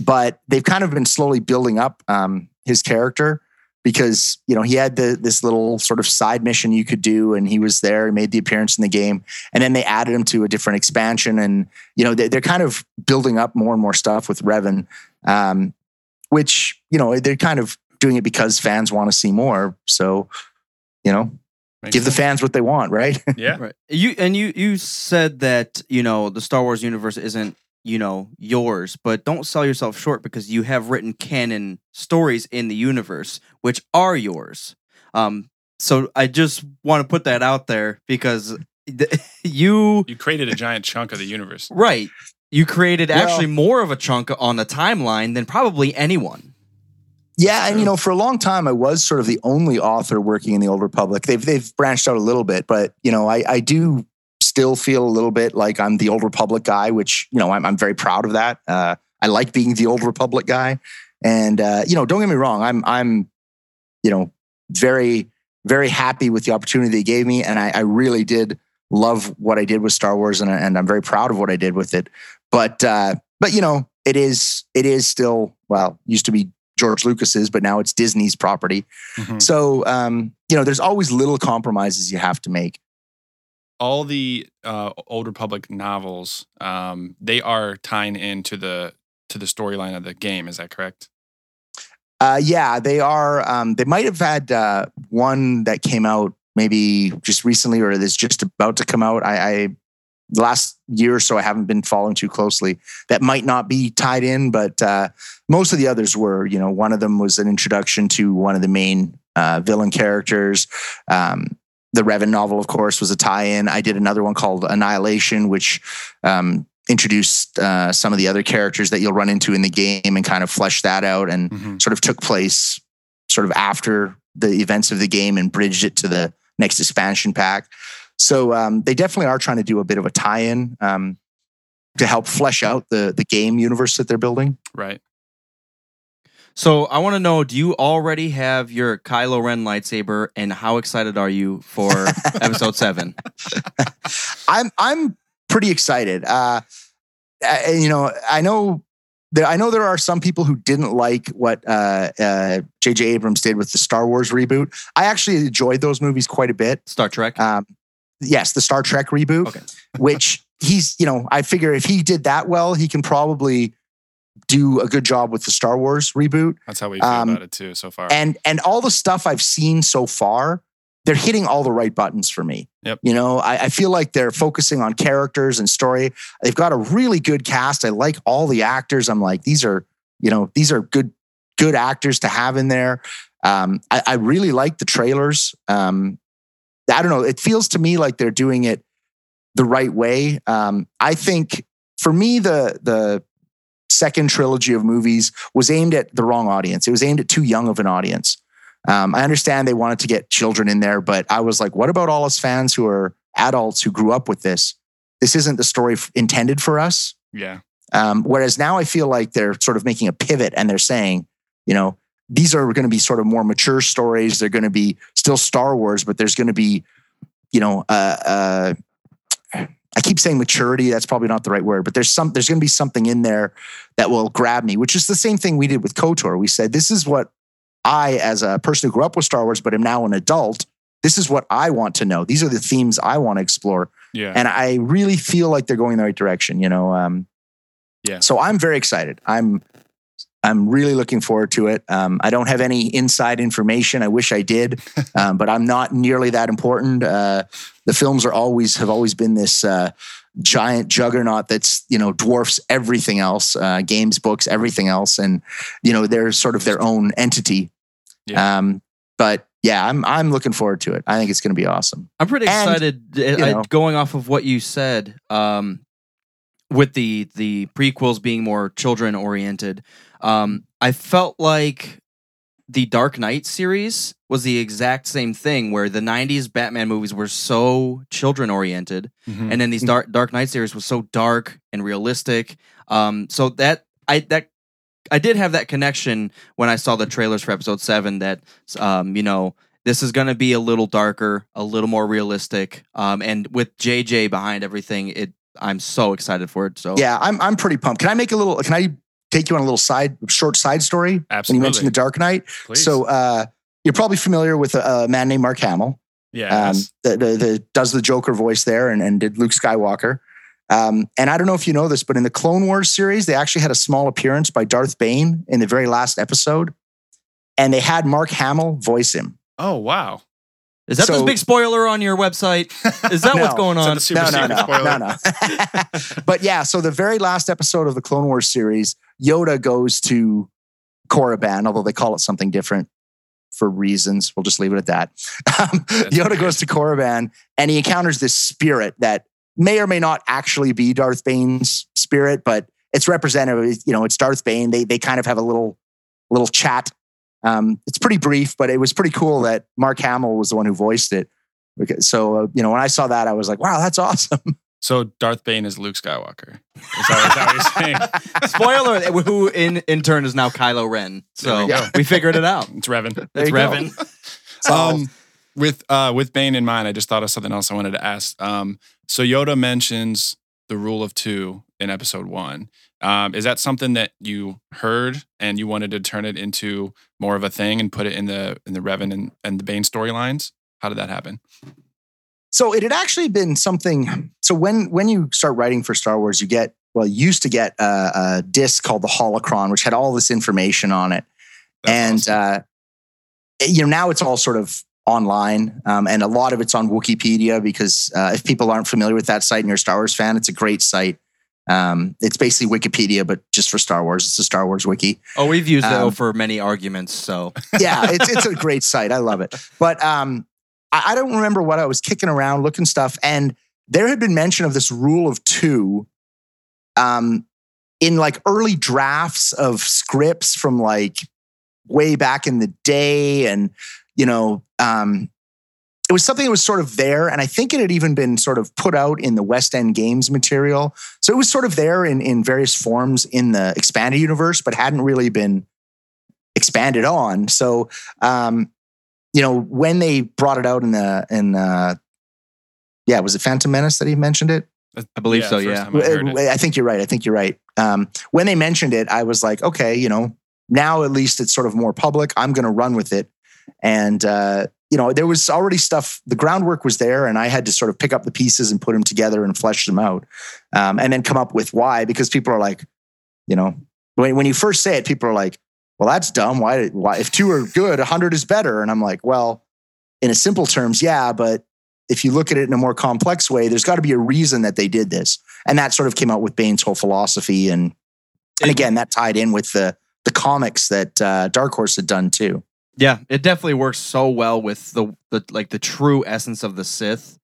But they've kind of been slowly building up um, his character because you know he had the, this little sort of side mission you could do, and he was there, he made the appearance in the game, and then they added him to a different expansion, and you know they, they're kind of building up more and more stuff with Revan, um, which you know they're kind of doing it because fans want to see more. So you know, Makes give the fans what they want, right? yeah. Right. You and you you said that you know the Star Wars universe isn't you know yours, but don't sell yourself short because you have written canon stories in the universe which are yours. Um, so I just want to put that out there because th- you You created a giant chunk of the universe. right you created Well- actually more of a chunk on the timeline than probably anyone. Yeah, and you know, for a long time, I was sort of the only author working in the Old Republic. They've they've branched out a little bit, but you know, I I do still feel a little bit like I'm the Old Republic guy, which you know I'm I'm very proud of that. Uh, I like being the Old Republic guy, and uh, you know, don't get me wrong, I'm I'm you know very very happy with the opportunity they gave me, and I, I really did love what I did with Star Wars, and, and I'm very proud of what I did with it. But uh, but you know, it is it is still well used to be George Lucas's, but now it's Disney's property. Mhm. So, um, you know, there's always little compromises you have to make. All the uh, Old Republic novels, um, they are tying into the to the storyline of the game. Is that correct? Uh, yeah, they are. Um, they might have had uh, one that came out maybe just recently, or is just about to come out. I, I the last year or so, I haven't been following too closely. That might not be tied in, but uh, most of the others were. You know, one of them was an introduction to one of the main uh, villain characters. Um, the Revan novel, of course, was a tie-in. I did another one called Annihilation, which um, introduced uh, some of the other characters that you'll run into in the game and kind of flesh that out and Mhm. sort of took place sort of after the events of the game and bridged it to the next expansion pack. So um, they definitely are trying to do a bit of a tie-in um, to help flesh out the the game universe that they're building. Right. So I want to know: Do you already have your Kylo Ren lightsaber, and how excited are you for Episode Seven? I'm I'm pretty excited. Uh, uh, you know, I know there, I know there are some people who didn't like what uh, uh, J.J. Abrams did with the Star Wars reboot. I actually enjoyed those movies quite a bit. Star Trek. Um, yes, the Star Trek reboot, Okay. which he's, you know, I figure if he did that well, he can probably do a good job with the Star Wars reboot. That's how we feel Um, about it too so far. And and all the stuff I've seen so far, they're hitting all the right buttons for me. Yep. You know, I, I feel like they're focusing on characters and story. They've got a really good cast. I like all the actors. I'm like, these are, you know, these are good, good actors to have in there. Um, I, I really like the trailers. Um, I don't know. It feels to me like they're doing it the right way. Um, I think for me, the the second trilogy of movies was aimed at the wrong audience. It was aimed at too young of an audience. Um, I understand they wanted to get children in there, but I was like, what about all us fans who are adults who grew up with this? This isn't the story f- intended for us. yeah. Um, whereas now I feel like they're sort of making a pivot and they're saying, you know, these are going to be sort of more mature stories. They're going to be still Star Wars, but there's going to be, you know, uh, uh, I keep saying maturity. That's probably not the right word, but there's some. There's going to be something in there that will grab me, which is the same thing we did with Kotor. We said this is what I, as a person who grew up with Star Wars, but am now an adult, this is what I want to know. These are the themes I want to explore Yeah. and I really feel like they're going in the right direction. You know, um, Yeah. So I'm very excited. I'm I'm really looking forward to it. Um, I don't have any inside information. I wish I did, um, but I'm not nearly that important. Uh, the films are always have always been this uh, giant juggernaut that's you know dwarfs everything else, uh, games, books, everything else, and you know they're sort of their own entity. Yeah. Um, but yeah, I'm I'm looking forward to it. I think it's going to be awesome. I'm pretty excited. uh, I- know. going off of what you said, um, with the the prequels being more children oriented, um, I felt like the Dark Knight series was the exact same thing, where the '90s Batman movies were so children oriented, Mhm. and then these Dark Dark Knight series was so dark and realistic. Um, so that I that I did have that connection when I saw the trailers for Episode Seven. That um, you know this is going to be a little darker, a little more realistic, um, and with JJ behind everything, it I'm so excited for it. So Yeah, I'm I'm pretty pumped. Can I make a little? Can I take you on a little side short side story? Absolutely. When you mentioned the Dark Knight, Please. so uh, you're probably familiar with a, a man named Mark Hamill, yeah. um, the, the, the does the Joker voice there and, and did Luke Skywalker. Um, and I don't know if you know this, but in the Clone Wars series, they actually had a small appearance by Darth Bane in the very last episode, and they had Mark Hamill voice him. oh wow. is that this so- big spoiler on your website? Is that what's going on? the super no, no, no, no, no. but yeah, so the very last episode of the Clone Wars series, Yoda goes to Korriban, although they call it something different for reasons. We'll just leave it at that. Um, Yoda goes to Korriban and he encounters this spirit that may or may not actually be Darth Bane's spirit, but it's representative. You know, it's Darth Bane. They they kind of have a little little chat. Um, it's pretty brief, but it was pretty cool that Mark Hamill was the one who voiced it. So uh, you know, when I saw that, I was like, "Wow, that's awesome!" So Darth Bane is Luke Skywalker. Is that, is that what you're saying? Spoiler: Who in in turn is now Kylo Ren. So we we figured it out. It's Revan. There It's you go. Revan. Um, with uh, with Bane in mind, I just thought of something else I wanted to ask. Um, so Yoda mentions the rule of two in episode one. Um, is that something that you heard and you wanted to turn it into more of a thing and put it in the in the Revan and, and the Bane storylines? How did that happen? So it had actually been something. So when when you start writing for Star Wars, you get well, you used to get a, a disc called the Holocron, which had all this information on it, That's and awesome. uh, you know now it's all sort of online, um, and a lot of it's on Wookieepedia because uh, if people aren't familiar with that site and you're a Star Wars fan, it's a great site. Um, it's basically Wikipedia, but just for Star Wars. It's a Star Wars wiki. Oh, we've used it Um, for many arguments. So yeah, it's it's a great site. I love it. But um, I, don't remember what I was kicking around looking stuff, and there had been mention of this rule of two, um, in like early drafts of scripts from like way back in the day, and you know, um, it was something that was sort of there, and I think it had even been sort of put out in the West End Games material. So it was sort of there in in various forms in the expanded universe, but hadn't really been expanded on. So, um, you know, when they brought it out in the in uh, yeah, was it Phantom Menace that he mentioned it? I believe so, yeah. I heard it. I think you're right. I think you're right. Um, when they mentioned it, I was like, okay, you know, now at least it's sort of more public. I'm going to run with it. And, uh, you know, there was already stuff, the groundwork was there, and I had to sort of pick up the pieces and put them together and flesh them out. Um, and then come up with why, because people are like, you know, when, when you first say it, people are like, well, that's dumb. Why, why, if two are good, 100 is better. And I'm like, well, in a simple terms, yeah, but if you look at it in a more complex way, there's got to be a reason that they did this. And that sort of came out with Bane's whole philosophy. And, and again, that tied in with the, the comics that uh, Dark Horse had done too. Yeah, it definitely works so well with the the like the true essence of the Sith.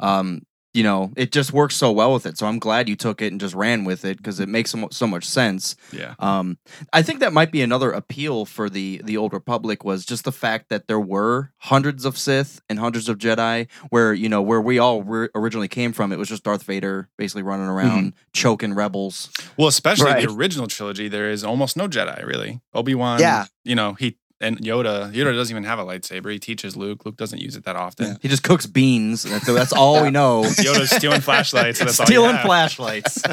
Um, you know, it just works so well with it. So I'm glad you took it and just ran with it because it makes so, so much sense. Yeah. Um, I think that might be another appeal for the the old Republic was just the fact that there were hundreds of Sith and hundreds of Jedi. Where you know where we all re- originally came from, it was just Darth Vader basically running around choking rebels. Well, especially Right. the original trilogy, there is almost no Jedi really. Obi Wan, Yeah. you know he and Yoda. Yoda doesn't even have a lightsaber. He teaches Luke. Luke doesn't use it that often. He just cooks beans. That's, that's all we know. Yoda's stealing flashlights. And that's all stealing have. flashlights.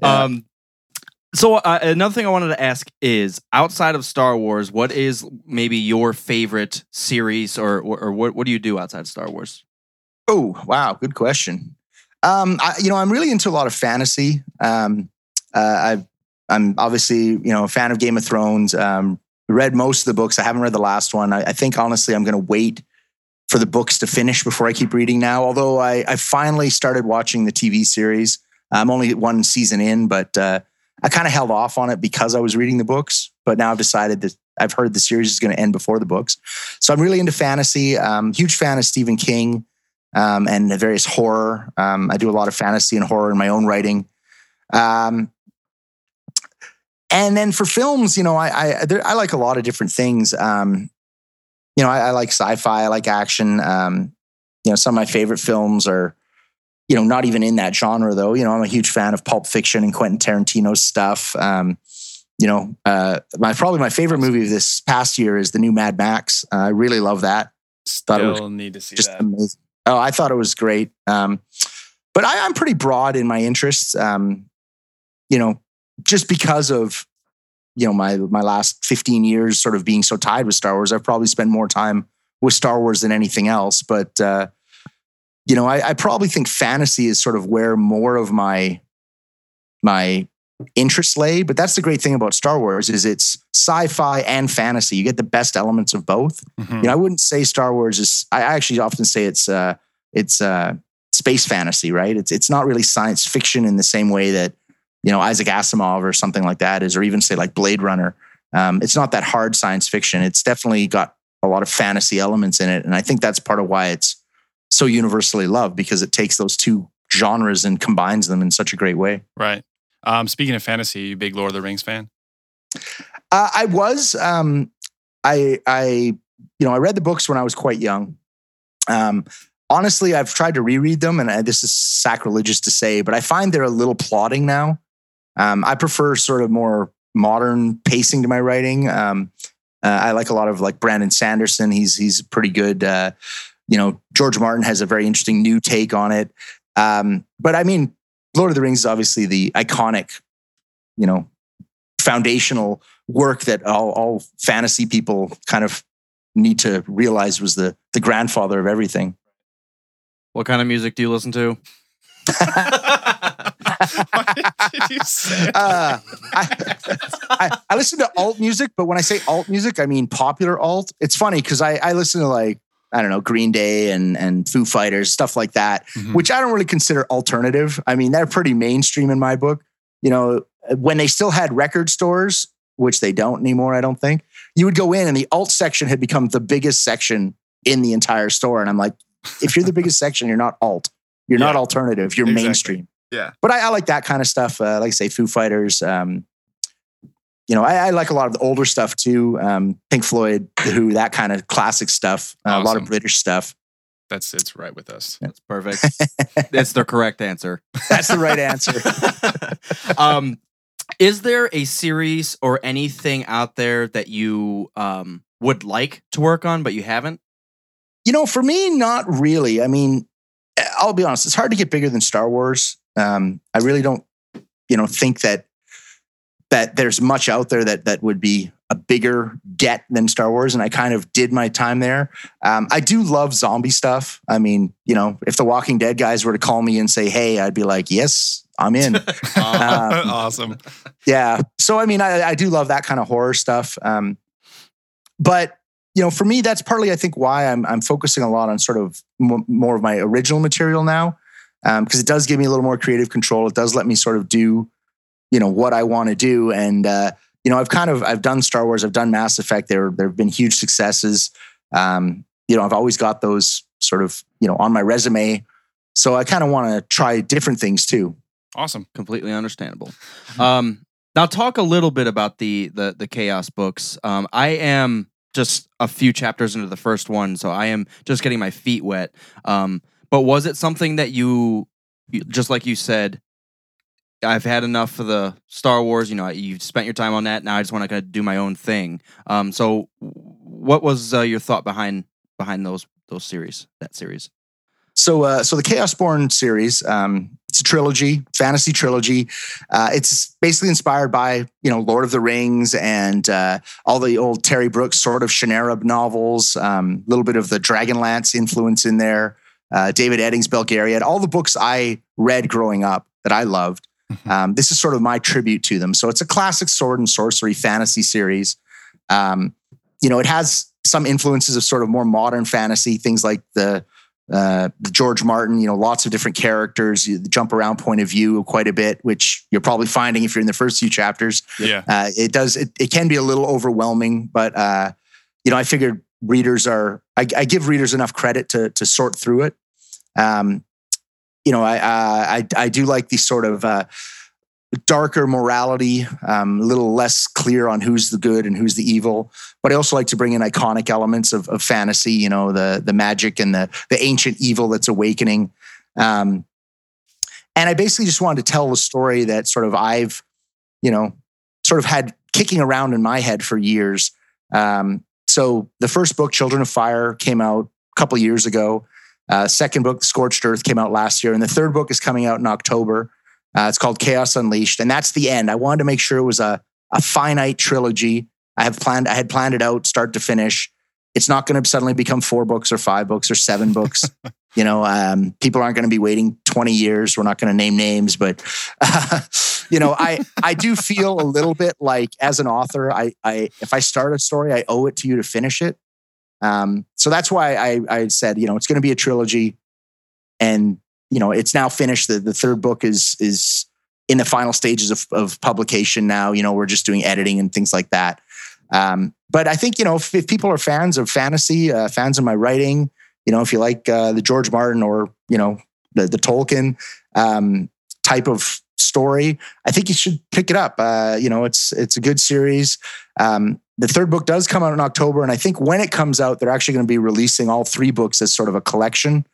Yeah. Um, so uh, another thing I wanted to ask is outside of Star Wars, what is maybe your favorite series, or or, or what what do you do outside of Star Wars? Oh, wow. Good question. Um, I, you know, I'm really into a lot of fantasy. Um, uh, I've, I'm obviously, you know, a fan of Game of Thrones. Um, read most of the books. I haven't read the last one. I, I think honestly, I'm going to wait for the books to finish before I keep reading now. Although I, I finally started watching the TV series. I'm only one season in, but uh, I kind of held off on it because I was reading the books. But now I've decided that I've heard the series is going to end before the books. So I'm really into fantasy. Um, huge fan of Stephen King um, and various horror. Um, I do a lot of fantasy and horror in my own writing. Um, and then for films, you know, I I, there, I like a lot of different things. Um, you know, I, I like sci-fi. I like action. Um, you know, some of my favorite films are, you know, not even in that genre though. You know, I'm a huge fan of Pulp Fiction and Quentin Tarantino's stuff. Um, you know, uh, my probably my favorite movie of this past year is the new Mad Max. Uh, I really love that Thought it was need to see just that. amazing. Oh, I thought it was great. Um, but I, I'm pretty broad in my interests. Um, you know, just because of you know my my last 15 years sort of being so tied with Star Wars, I've probably spent more time with Star Wars than anything else. But uh, you know, I, I probably think fantasy is sort of where more of my my interest lay. But that's the great thing about Star Wars is it's sci-fi and fantasy. You get the best elements of both Mhm. you know, I wouldn't say Star Wars is. I actually often say it's uh, it's uh, space fantasy, right? It's it's not really science fiction in the same way that you know Isaac Asimov or something like that is, or even say like Blade Runner. Um, it's not that hard science fiction. It's definitely got a lot of fantasy elements in it, and I think that's part of why it's so universally loved because it takes those two genres and combines them in such a great way. Right. Um, speaking of fantasy, you big Lord of the Rings fan? Uh, I was. Um, I I you know I read the books when I was quite young. Um, honestly, I've tried to reread them, and uh, this is sacrilegious to say, but I find they're a little plodding now. Um, I prefer sort of more modern pacing to my writing. Um, uh, I like a lot of like Brandon Sanderson. He's he's pretty good. Uh, you know, George Martin has a very interesting new take on it. Um, but I mean, Lord of the Rings is obviously the iconic, you know, foundational work that all, all fantasy people kind of need to realize was the the grandfather of everything. What kind of music do you listen to? Why did you say? Uh, I, I, I listen to alt music, but when I say alt music, I mean popular alt. It's funny because I, I listen to like I don't know Green Day and and Foo Fighters stuff like that, Mhm. which I don't really consider alternative. I mean they're pretty mainstream in my book. You know, when they still had record stores, which they don't anymore, I don't think. You would go in and the alt section had become the biggest section in the entire store, and I'm like, if you're the biggest section, you're not alt. You're not alternative. You're Exactly. mainstream Yeah. but I, I like that kind of stuff. Uh, like I say, Foo Fighters. Um, you know, I, I like a lot of the older stuff too. Um, Pink Floyd, The Who, that kind of classic stuff. Uh, A lot of British stuff. That's it's right with us. That's perfect. That's the correct answer. That's the right answer. um, is there a series or anything out there that you um, would like to work on but you haven't? You know, for me, not really. I mean, I'll be honest, it's hard to get bigger than Star Wars. Um, I really don't, you know, think that that there's much out there that that would be a bigger get than Star Wars, and I kind of did my time there. Um, I do love zombie stuff. I mean, you know, if the Walking Dead guys were to call me and say, "Hey," I'd be like, "Yes, I'm in." um, awesome. Yeah. So I mean, I, I do love that kind of horror stuff. Um, but you know, for me, that's partly I think why I'm I'm focusing a lot on sort of m- more of my original material now, because um, it does give me a little more creative control. It does let me sort of do, you know, what I want to do. And uh, you know, I've kind of I've done Star Wars, I've done Mass Effect. There there have been huge successes. Um, you know, I've always got those sort of you know on my resume. So I kind of want to try different things too. Awesome. Completely understandable. Um, now talk a little bit about the the the chaos books. Um, I am just a few chapters into the first one, so I am just getting my feet wet. Um, but was it something that you, just like you said, I've had enough of the Star Wars. You know, you've spent your time on that. Now I just want to kind of do my own thing. Um, so, what was uh, your thought behind behind those those series? That series. So, uh, so the Chaos Born series, um, it's a trilogy, fantasy trilogy. Uh, it's basically inspired by you know Lord of the Rings and uh, all the old Terry Brooks sort of Shannara novels. A um, little bit of the Dragonlance influence in there. Uh, David Eddings Belgariad, all the books I read growing up that I loved. Mm-hmm. Um, this is sort of my tribute to them. So it's a classic sword and sorcery fantasy series. Um, you know, it has some influences of sort of more modern fantasy, things like the uh, George Martin, you know, lots of different characters, the jump around point of view quite a bit, which you're probably finding if you're in the first few chapters. Yeah. Uh, it does, it, it can be a little overwhelming, but, uh, you know, I figured readers are, I, I, give readers enough credit to, to sort through it. Um, you know, I, uh, I, I do like these sort of, uh, darker morality, um, a little less clear on who's the good and who's the evil. But I also like to bring in iconic elements of, of fantasy, you know, the the magic and the the ancient evil that's awakening. Um, and I basically just wanted to tell the story that sort of I've, you know, sort of had kicking around in my head for years. Um, so the first book, Children of Fire, came out a couple years ago. Uh, second book, Scorched Earth, came out last year, and the third book is coming out in October. Uh, it's called Chaos Unleashed, and that's the end. I wanted to make sure it was a a finite trilogy. I have planned. I had planned it out, start to finish. It's not going to suddenly become four books or five books or seven books. you know, um, people aren't going to be waiting twenty years. We're not going to name names, but uh, you know, I I do feel a little bit like as an author, I I if I start a story, I owe it to you to finish it. Um, so that's why I I said, you know, it's going to be a trilogy, and you know, it's now finished. The, the third book is is in the final stages of, of publication now. You know, we're just doing editing and things like that. Um, but I think you know, if, if people are fans of fantasy, uh, fans of my writing, you know, if you like uh, the George Martin or you know the the Tolkien um, type of story, I think you should pick it up. Uh, you know, it's it's a good series. Um, the third book does come out in October, and I think when it comes out, they're actually going to be releasing all three books as sort of a collection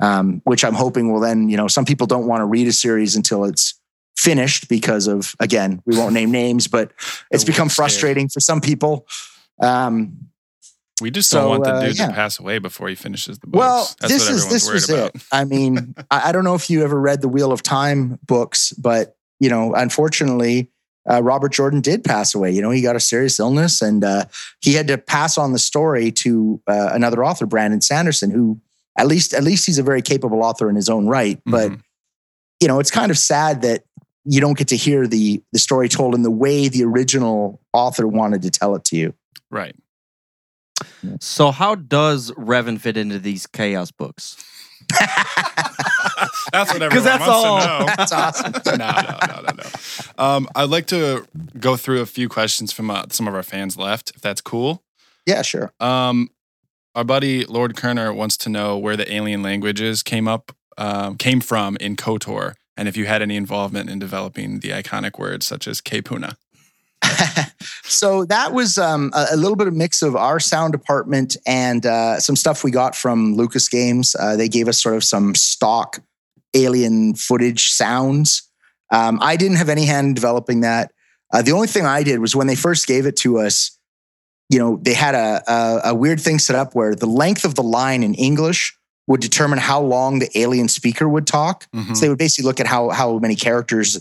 um, which I'm hoping will then, you know, some people don't want to read a series until it's finished because of, again, we won't name names, but it's become frustrating for some people. Um, we just don't want the uh, dude uh, yeah. to pass away before he finishes the books. Well, That's this is this was about. it. I mean, I, don't know if you ever read the Wheel of Time books, but you know, unfortunately, uh, Robert Jordan did pass away. You know, he got a serious illness, and uh, he had to pass on the story to uh, another author, Brandon Sanderson, who at least at least he's a very capable author in his own right. But mm-hmm. you know, it's kind of sad that you don't get to hear the the story told in the way the original author wanted to tell it to you. Right. So how does Revan fit into these chaos books? that's what everyone that's wants all. to know. That's awesome. no, no, no, no, no. Um, I'd like to go through a few questions from uh, some of our fans left, if that's cool. Yeah, sure. Um, our buddy Lord Kerner wants to know where the alien languages came up, um, came from in KOTOR, and if you had any involvement in developing the iconic words such as Kepuna. so that was um, a, a, little bit of mix of our sound department and uh, some stuff we got from Lucas Games. Uh, they gave us sort of some stock alien footage sounds. Um, I didn't have any hand in developing that. Uh, the only thing I did was when they first gave it to us, you know, they had a, a, a weird thing set up where the length of the line in English would determine how long the alien speaker would talk. Mhm. So they would basically look at how how many characters.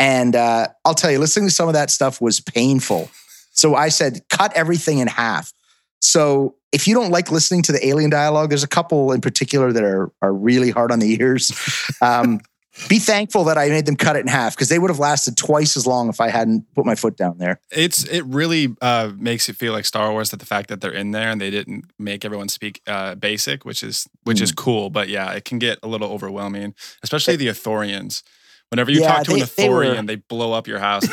And uh, I'll tell you, listening to some of that stuff was painful. So I said, cut everything in half. So if you don't like listening to the alien dialogue, there's a couple in particular that are are really hard on the ears. Um, be thankful that I made them cut it in half because they would have lasted twice as long if I hadn't put my foot down there. It's it really uh, makes it feel like Star Wars that the fact that they're in there and they didn't make everyone speak uh, basic, which is which is cool. But yeah, it can get a little overwhelming, especially the Ithorians. Whenever you Yeah, talk to an they- they were- Ithorian, they, blow up your house. The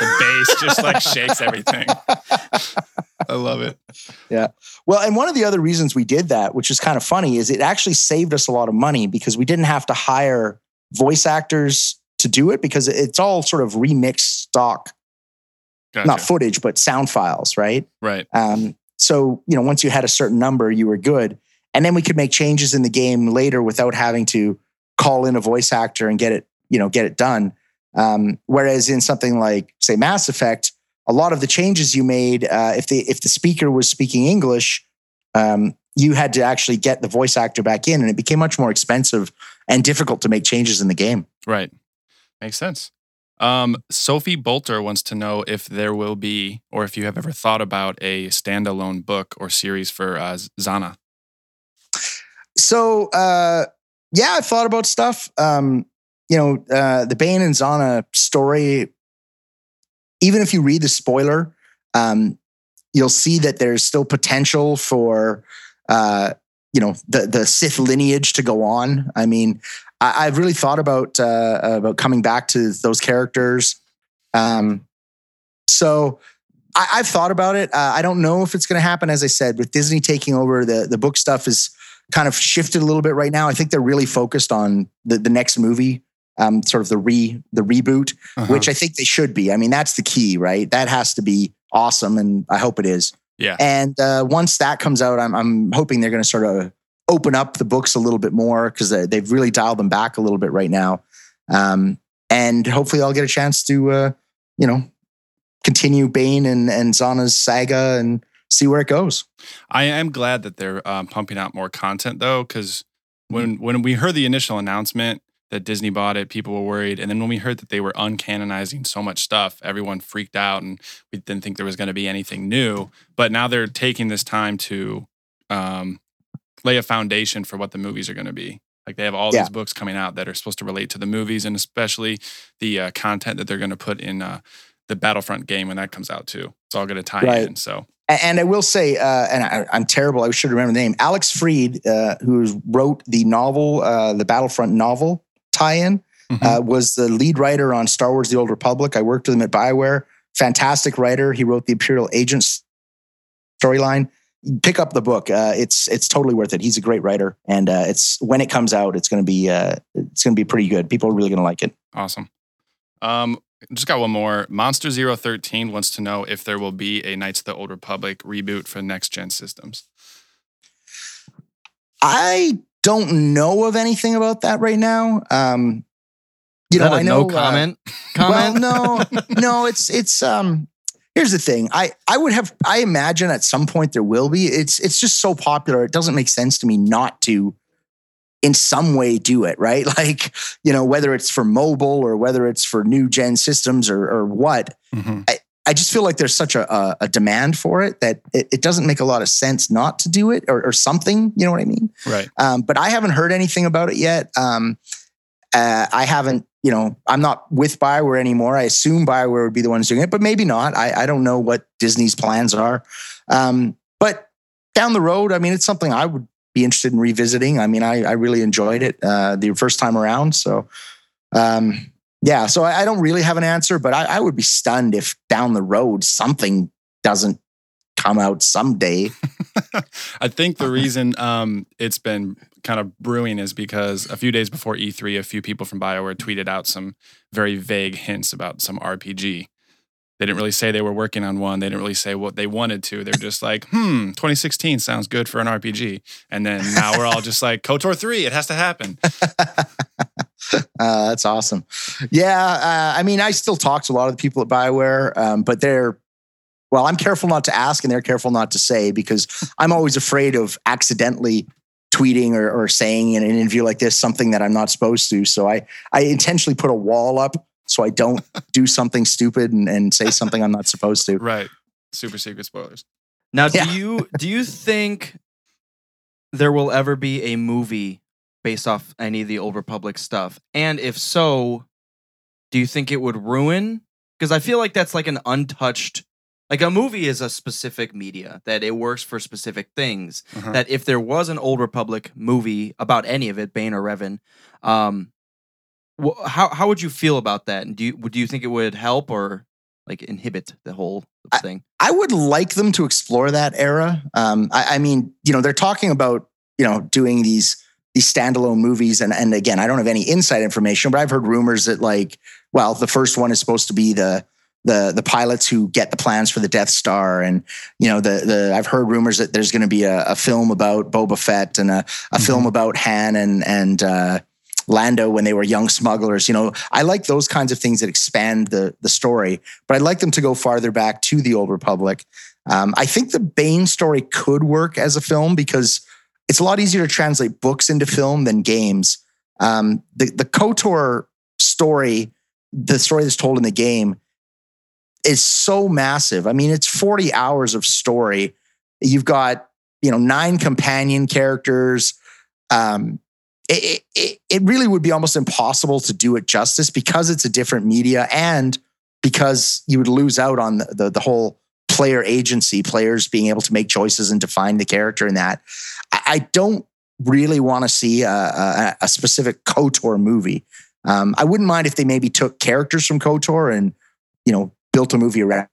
bass just like shakes everything. I love it. Yeah. Well, and one of the other reasons we did that, which is kind of funny, is it actually saved us a lot of money because we didn't have to hire voice actors to do it because it's all sort of remixed stock, Gotcha. not footage, but sound files, right? right. Um, so, you know, once you had a certain number, you were good. And then we could make changes in the game later without having to call in a voice actor and get it, you know, get it done. Um, whereas in something like, say, Mass Effect, a lot of the changes you made, uh, if the if the speaker was speaking English, um, you had to actually get the voice actor back in, and it became much more expensive and difficult to make changes in the game. Right. Makes sense. Um, Sophie Bolter wants to know if there will be, or if you have ever thought about a standalone book or series for uh, Zannah. So, uh, yeah, I've thought about stuff. Um, you know, uh, the Bane and Zannah story, even if you read the spoiler, um, you'll see that there's still potential for, uh, you know, the, the Sith lineage to go on. I mean, I, I've really thought about, uh, about coming back to those characters. Um, so I, I've thought about it. Uh, I don't know if it's going to happen. As I said, with Disney taking over, the, the book stuff is, kind of shifted a little bit right now. I think they're really focused on the, the next movie, um, sort of the re the reboot, Uh-huh. which I think they should be. I mean, that's the key, right? That has to be awesome, and I hope it is. Yeah. And uh, once that comes out, I'm I'm hoping they're going to sort of open up the books a little bit more because they've really dialed them back a little bit right now. Um, and hopefully, I'll get a chance to uh, you know continue Bane and and Zannah's saga and see where it goes. I am glad that they're um, pumping out more content though, because when when we heard the initial announcement that Disney bought it, people were worried, and then when we heard that they were uncanonizing so much stuff, everyone freaked out, and we didn't think there was going to be anything new. But now they're taking this time to um, lay a foundation for what the movies are going to be. Like they have all Yeah. these books coming out that are supposed to relate to the movies, and especially the uh, content that they're going to put in uh, the Battlefront game when that comes out too. It's all going to tie Right. in. So And I will say, uh, and I, I'm terrible. I should remember the name. Alex Freed, uh, who wrote the novel, uh, the Battlefront novel tie-in, Mhm. uh, was the lead writer on Star Wars: The Old Republic. I worked with him at Bioware. Fantastic writer. He wrote the Imperial Agents storyline. Pick up the book. Uh, it's it's totally worth it. He's a great writer, and uh, it's when it comes out, it's going to be uh, it's going to be pretty good. People are really going to like it. Awesome. Um, just got one more. Monster Zero Thirteen wants to know if there will be a Knights of the Old Republic reboot for next gen systems. I don't know of anything about that right now. Um, you Is know, that a I know no uh, comment. well, no, no, it's it's um. Here's the thing. I I would have. I imagine at some point there will be. It's it's just so popular. It doesn't make sense to me not to, in some way, do it right. Like you know, whether it's for mobile or whether it's for new gen systems or or what. I just feel like there's such a, a, a demand for it that it, it doesn't make a lot of sense not to do it or, or something. You know what I mean? Right. Um, but I haven't heard anything about it yet. Um, uh, I haven't, you know, I'm not with Bioware anymore. I assume Bioware would be the ones doing it, but maybe not. I, I don't know what Disney's plans are. Um, but down the road, I mean, it's something I would be interested in revisiting. I mean, I, I really enjoyed it uh, the first time around. So, um, yeah, so I, I don't really have an answer, but I, I would be stunned if down the road something doesn't come out someday. I think the reason um, it's been kind of brewing is because a few days before E3, a few people from BioWare tweeted out some very vague hints about some RPG. They didn't really say they were working on one. They didn't really say what they wanted to. They're just like, hmm, 2016 sounds good for an RPG. And then now we're all just like, KOTOR 3, it has to happen. Uh, that's awesome. Yeah, uh, I mean, I still talk to a lot of the people at Bioware, um, but they're well. I'm careful not to ask, and they're careful not to say because I'm always afraid of accidentally tweeting or, or saying in an interview like this something that I'm not supposed to. So I I intentionally put a wall up so I don't do something stupid and, and say something I'm not supposed to. Right. Super secret spoilers. Now, Yeah. do you do you think there will ever be a movie based off any of the Old Republic stuff? And if so, do you think it would ruin? Because I feel like that's like an untouched. Like a movie is a specific media that it works for specific things. Uh-huh. That if there was an Old Republic movie about any of it, Bane or Revan, um, wh- how how would you feel about that? And do you do you think it would help or like inhibit the whole thing? I would like them to explore that era. Um, I, I mean, you know, they're talking about you know doing these these standalone movies, and and again, I don't have any inside information, but I've heard rumors that like, well, the first one is supposed to be the the the pilots who get the plans for the Death Star, and you know, the the I've heard rumors that there's going to be a, a film about Boba Fett and a, a film about Han and and uh, Lando when they were young smugglers. You know, I like those kinds of things that expand the the story, but I'd like them to go farther back to the Old Republic. Um, I think the Bane story could work as a film because it's a lot easier to translate books into film than games. Um, the the Kotor story, the story that's told in the game, is so massive. I mean, it's forty hours of story. You've got you know nine companion characters. Um, it, it, it really would be almost impossible to do it justice because it's a different media and because you would lose out on the, the, the whole player agency, players being able to make choices and define the character in that. I, don't really want to see a, a, a specific KOTOR movie. Um, I wouldn't mind if they maybe took characters from KOTOR and, you know, built a movie around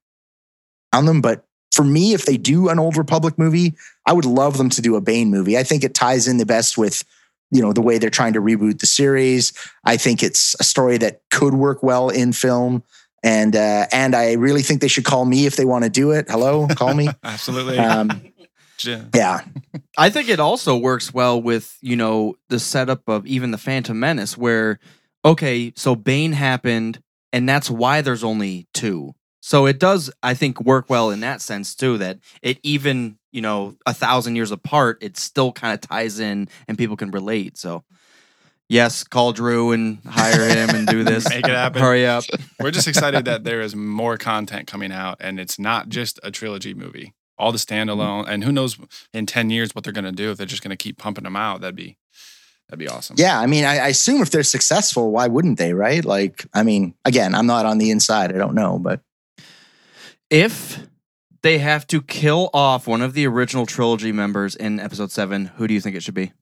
them. But for me, if they do an Old Republic movie, I would love them to do a Bane movie. I think it ties in the best with you know the way they're trying to reboot the series. I think it's a story that could work well in film, and uh, and I really think they should call me if they want to do it. Hello, call me. Absolutely. Um, Yeah. yeah, I think it also works well with, you know, the setup of even the Phantom Menace, where, okay, so Bane happened, and that's why there's only two. So it does, I think, work well in that sense too, that it even, you know, a thousand years apart, it still kind of ties in and people can relate. So, yes, call Drew and hire him and do this. Make it happen. Hurry up. We're just excited that there is more content coming out and it's not just a trilogy movie. All the standalone mm-hmm. and who knows in 10 years what they're going to do if they're just going to keep pumping them out. That'd be that'd be awesome. yeah. I mean, I, I assume if they're successful, why wouldn't they? Right? Like, I mean, again, I'm not on the inside. I don't know, but If they have to kill off one of the original trilogy members in episode seven, who do you think it should be?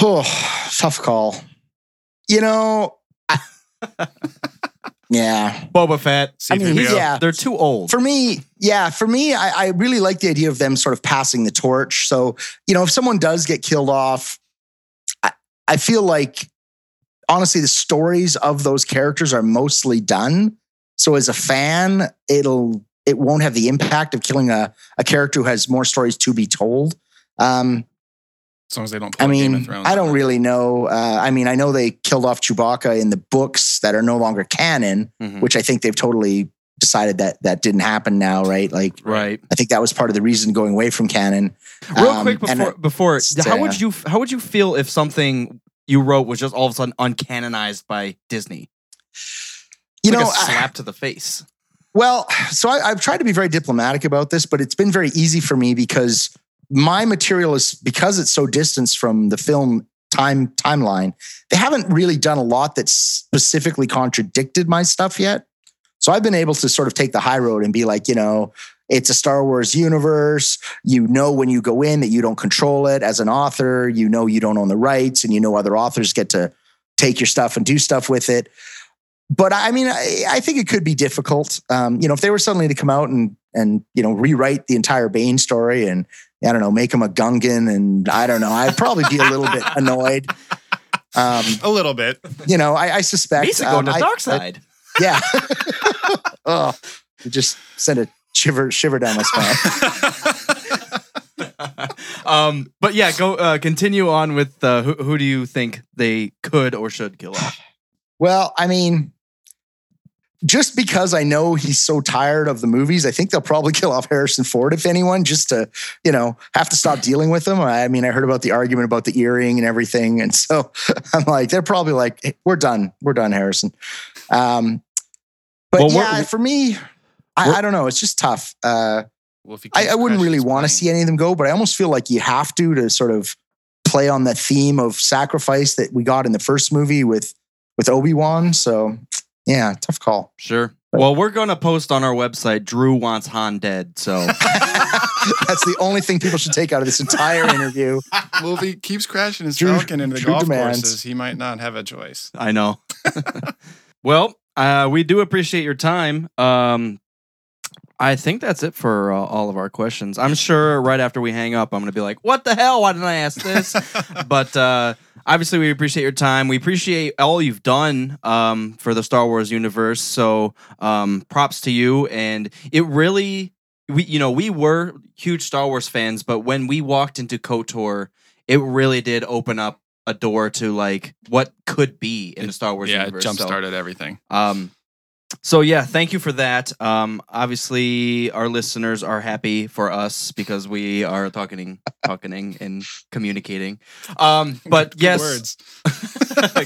oh, tough call. You know, I- yeah. Boba Fett. I mean, C-3PO. yeah. They're too old. For me, yeah, for me, I, I really like the idea of them sort of passing the torch. So, you know, if someone does get killed off, I, I feel like honestly, the stories of those characters are mostly done. So as a fan, it'll it won't have the impact of killing a, a character who has more stories to be told. Um, As long as they don't pull I a Game mean, of Thrones. I don't really know. Uh, I mean, I know they killed off Chewbacca in the books that are no longer canon, Mhm. which I think they've totally decided that that didn't happen now, right? Like, Right. I think that was part of the reason going away from canon. Real Um, quick and before before it's, how would uh, you how would you feel if something you wrote was just all of a sudden uncanonized by Disney? You like know, a I- slap to the face. Well, so I, I've tried to be very diplomatic about this, but it's been very easy for me because my material is because it's so distanced from the film time timeline. They haven't really done a lot that specifically contradicted my stuff yet. So I've been able to sort of take the high road and be like, you know, it's a Star Wars universe. You know when you go in that you don't control it as an author. You know you don't own the rights, and you know other authors get to take your stuff and do stuff with it but I mean, I, I think it could be difficult. Um, you know, if they were suddenly to come out and and you know rewrite the entire Bane story and I don't know, make him a Gungan, and I don't know, I'd probably be a little bit annoyed. Um, A little bit. you know, I, I suspect. Basically going um, to I- dark I- side. yeah. oh, just sent a shiver shiver down my spine. um, but yeah, go uh, continue on with uh, who, who do you think they could or should kill off? Well, I mean, just because I know he's so tired of the movies, I think they'll probably kill off Harrison Ford, if anyone, just to, you know, have to stop dealing with him. I mean, I heard about the argument about the earring and everything. And so I'm like, they're probably like, hey, we're done. We're done, Harrison. Um, but Well, yeah, for me, I, I don't know. It's just tough. Uh, Well, if I, I wouldn't really want to see any of them go, but I almost feel like you have to to sort of play on that theme of sacrifice that we got in the first movie with with Obi Wan. So yeah, tough call. Sure. Well, we're going to post on our website. Drew wants Han dead. So That's the only thing people should take out of this entire interview. Well, if he keeps crashing his True- Falcon into the true golf demands. courses, he might not have a choice. I know. well, uh, we do appreciate your time. Um, I think that's it for uh, all of our questions. I'm sure right after we hang up, I'm going to be like, "What the hell? Why didn't I ask this?" but uh, obviously, we appreciate your time. We appreciate all you've done um, for the Star Wars universe. So, um, props to you. And it really, we you know, we were huge Star Wars fans, but when we walked into KOTOR, it really did open up a door to like what could be in the Star Wars yeah, it universe. jump So, started everything. um, so yeah, thank you for that. Um, obviously, our listeners are happy for us because we are talking, talking, and communicating. Um, but Good yes, words.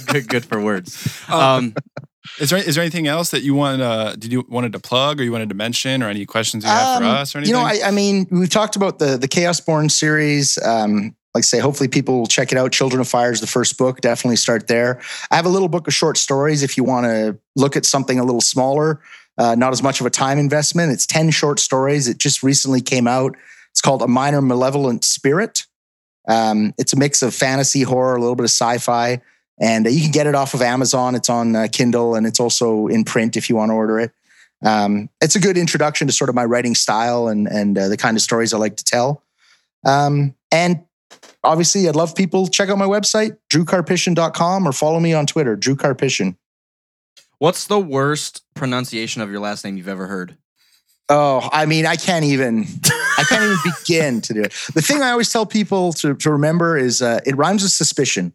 good, good for words. Uh, Um, Is there is there anything else that you want? Uh, did you wanted to plug or you wanted to mention or any questions you have for Um, us or anything? You know, I, I mean, we've talked about the the Chaos Born series. Um, like I say, hopefully people will check it out. Children of Fire is the first book. Definitely start there. I have a little book of short stories if you want to look at something a little smaller, uh, not as much of a time investment. It's 10 short stories. It just recently came out. It's called A Minor Malevolent Spirit. Um, it's a mix of fantasy, horror, a little bit of sci fi. And uh, you can get it off of Amazon. It's on uh, Kindle and it's also in print if you want to order it. Um, it's a good introduction to sort of my writing style and and uh, the kind of stories I like to tell. Um, and obviously, I'd love people check out my website, drewkarpyshyn.com, or follow me on Twitter, Drew Karpyshyn. what's the worst pronunciation of your last name you've ever heard? Oh, I mean, I can't even, I can't even begin to do it. The thing I always tell people to, to remember is uh, it rhymes with suspicion.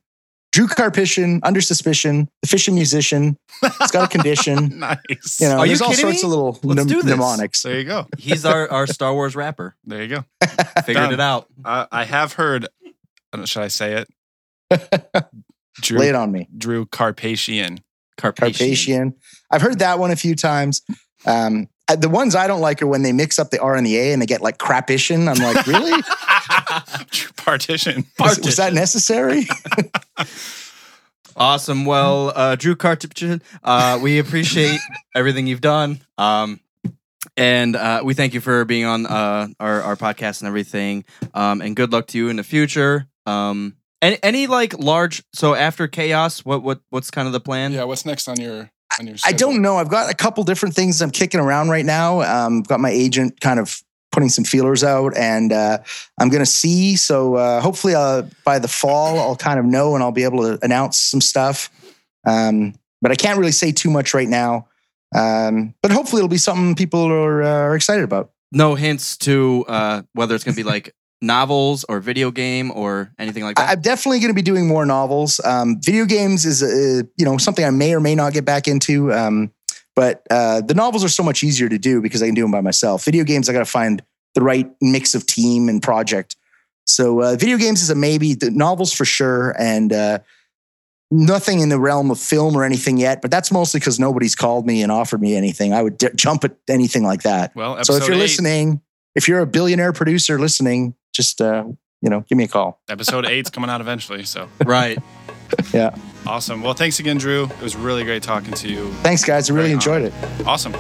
Drew Karpyshyn, under suspicion, the fishing musician. It's got a condition. nice. You know, Are you there's all sorts me? of little Let's mnem- do this. mnemonics. there you go. He's our, our Star Wars rapper. There you go. Figured Done. it out. I I have heard. I don't know, Should I say it? Drew, Lay it on me. Drew Carpathian. Carpathian. Carpathian. I've heard that one a few times. Um, uh, the ones I don't like are when they mix up the R and the A and they get like crapician. I'm like, really? Drew Partition. was, was that necessary? Awesome. Well, uh, Drew Cartipchin, uh, we appreciate everything you've done. Um, and uh, we thank you for being on uh, our, our podcast and everything. Um, and good luck to you in the future. Um, any, any like large, so after chaos, what, what, what's kind of the plan? Yeah. What's next on your on your? I don't know. I've got a couple different things I'm kicking around right now. Um, I've got my agent kind of putting some feelers out, and uh, I'm going to see. So uh, hopefully, uh, by the fall, I'll kind of know, and I'll be able to announce some stuff. Um, but I can't really say too much right now. Um, but hopefully, it'll be something people are, uh, are excited about. No hints to uh, whether it's going to be like novels or video game or anything like that. I- I'm definitely going to be doing more novels. Um, video games is, uh, you know, something I may or may not get back into. Um, but uh, the novels are so much easier to do because I can do them by myself. Video games, I got to find the right mix of team and project. So uh, video games is a maybe. The novels for sure, and uh, nothing in the realm of film or anything yet. But that's mostly because nobody's called me and offered me anything. I would d- jump at anything like that. Well, So if you're eight, listening, if you're a billionaire producer listening, just uh, you know, give me a call. episode eight's coming out eventually. So right. Yeah. awesome. Well, thanks again, Drew. It was really great talking to you. Thanks, guys. I really Very enjoyed it. Awesome.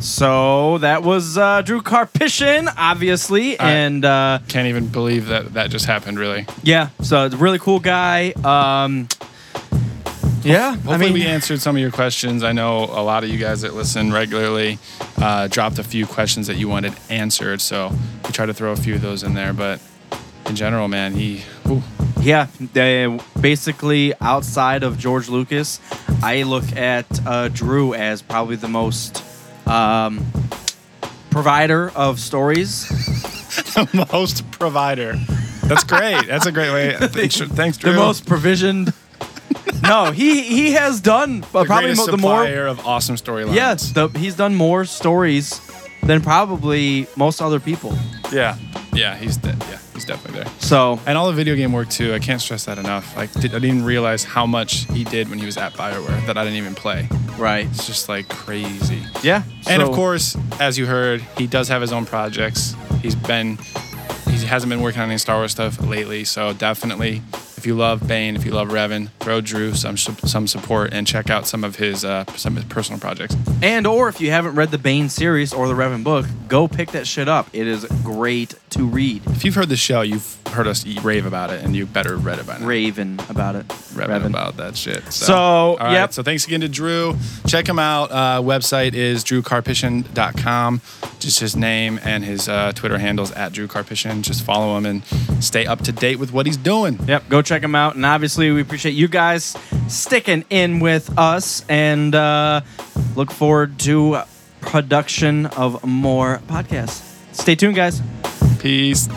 So that was uh, Drew Karpyshyn, obviously, I- and uh, Can't even believe that that just happened. Really. yeah, so it's a really cool guy. Um, yeah, Hopefully, I mean, we answered some of your questions. I know a lot of you guys that listen regularly uh, dropped a few questions that you wanted answered, so we try to throw a few of those in there. But in general, man, he ooh, yeah, they, basically outside of George Lucas, I look at uh, Drew as probably the most um, provider of stories. the most provider. That's great. That's a great way. Thanks, thanks Drew. The most provisioned no, he he has done uh, probably mo- the more. supplier of awesome storylines. Yes, the, he's done more stories than probably most other people. Yeah. Yeah. He's de- yeah. He's definitely there. So And all the video game work too. I can't stress that enough. Like, did, I didn't even realize how much he did when he was at Bioware that I didn't even play. right, It's just like crazy. yeah, And of so- course, as you heard, he does have his own projects. He's been he hasn't been working on any Star Wars stuff lately, so definitely if you love Bane, if you love Revan, throw Drew some some support and check out some of his uh, some of his personal projects. And or if you haven't read the Bane series or the Revan book, go pick that shit up. It is great to read. If you've heard the show, you've heard us rave about it, and you better have read it by now. Raven about it. Revan about that shit. So, So, all right, yep. So thanks again to Drew. Check him out. Uh, website is drewkarpyshyn.com. Just his name and his uh, Twitter handles at Drew Karpyshyn. Just follow him and stay up to date with what he's doing. Yep, go check them out. And obviously, we appreciate you guys sticking in with us and uh, look forward to production of more podcasts. Stay tuned, guys. Peace.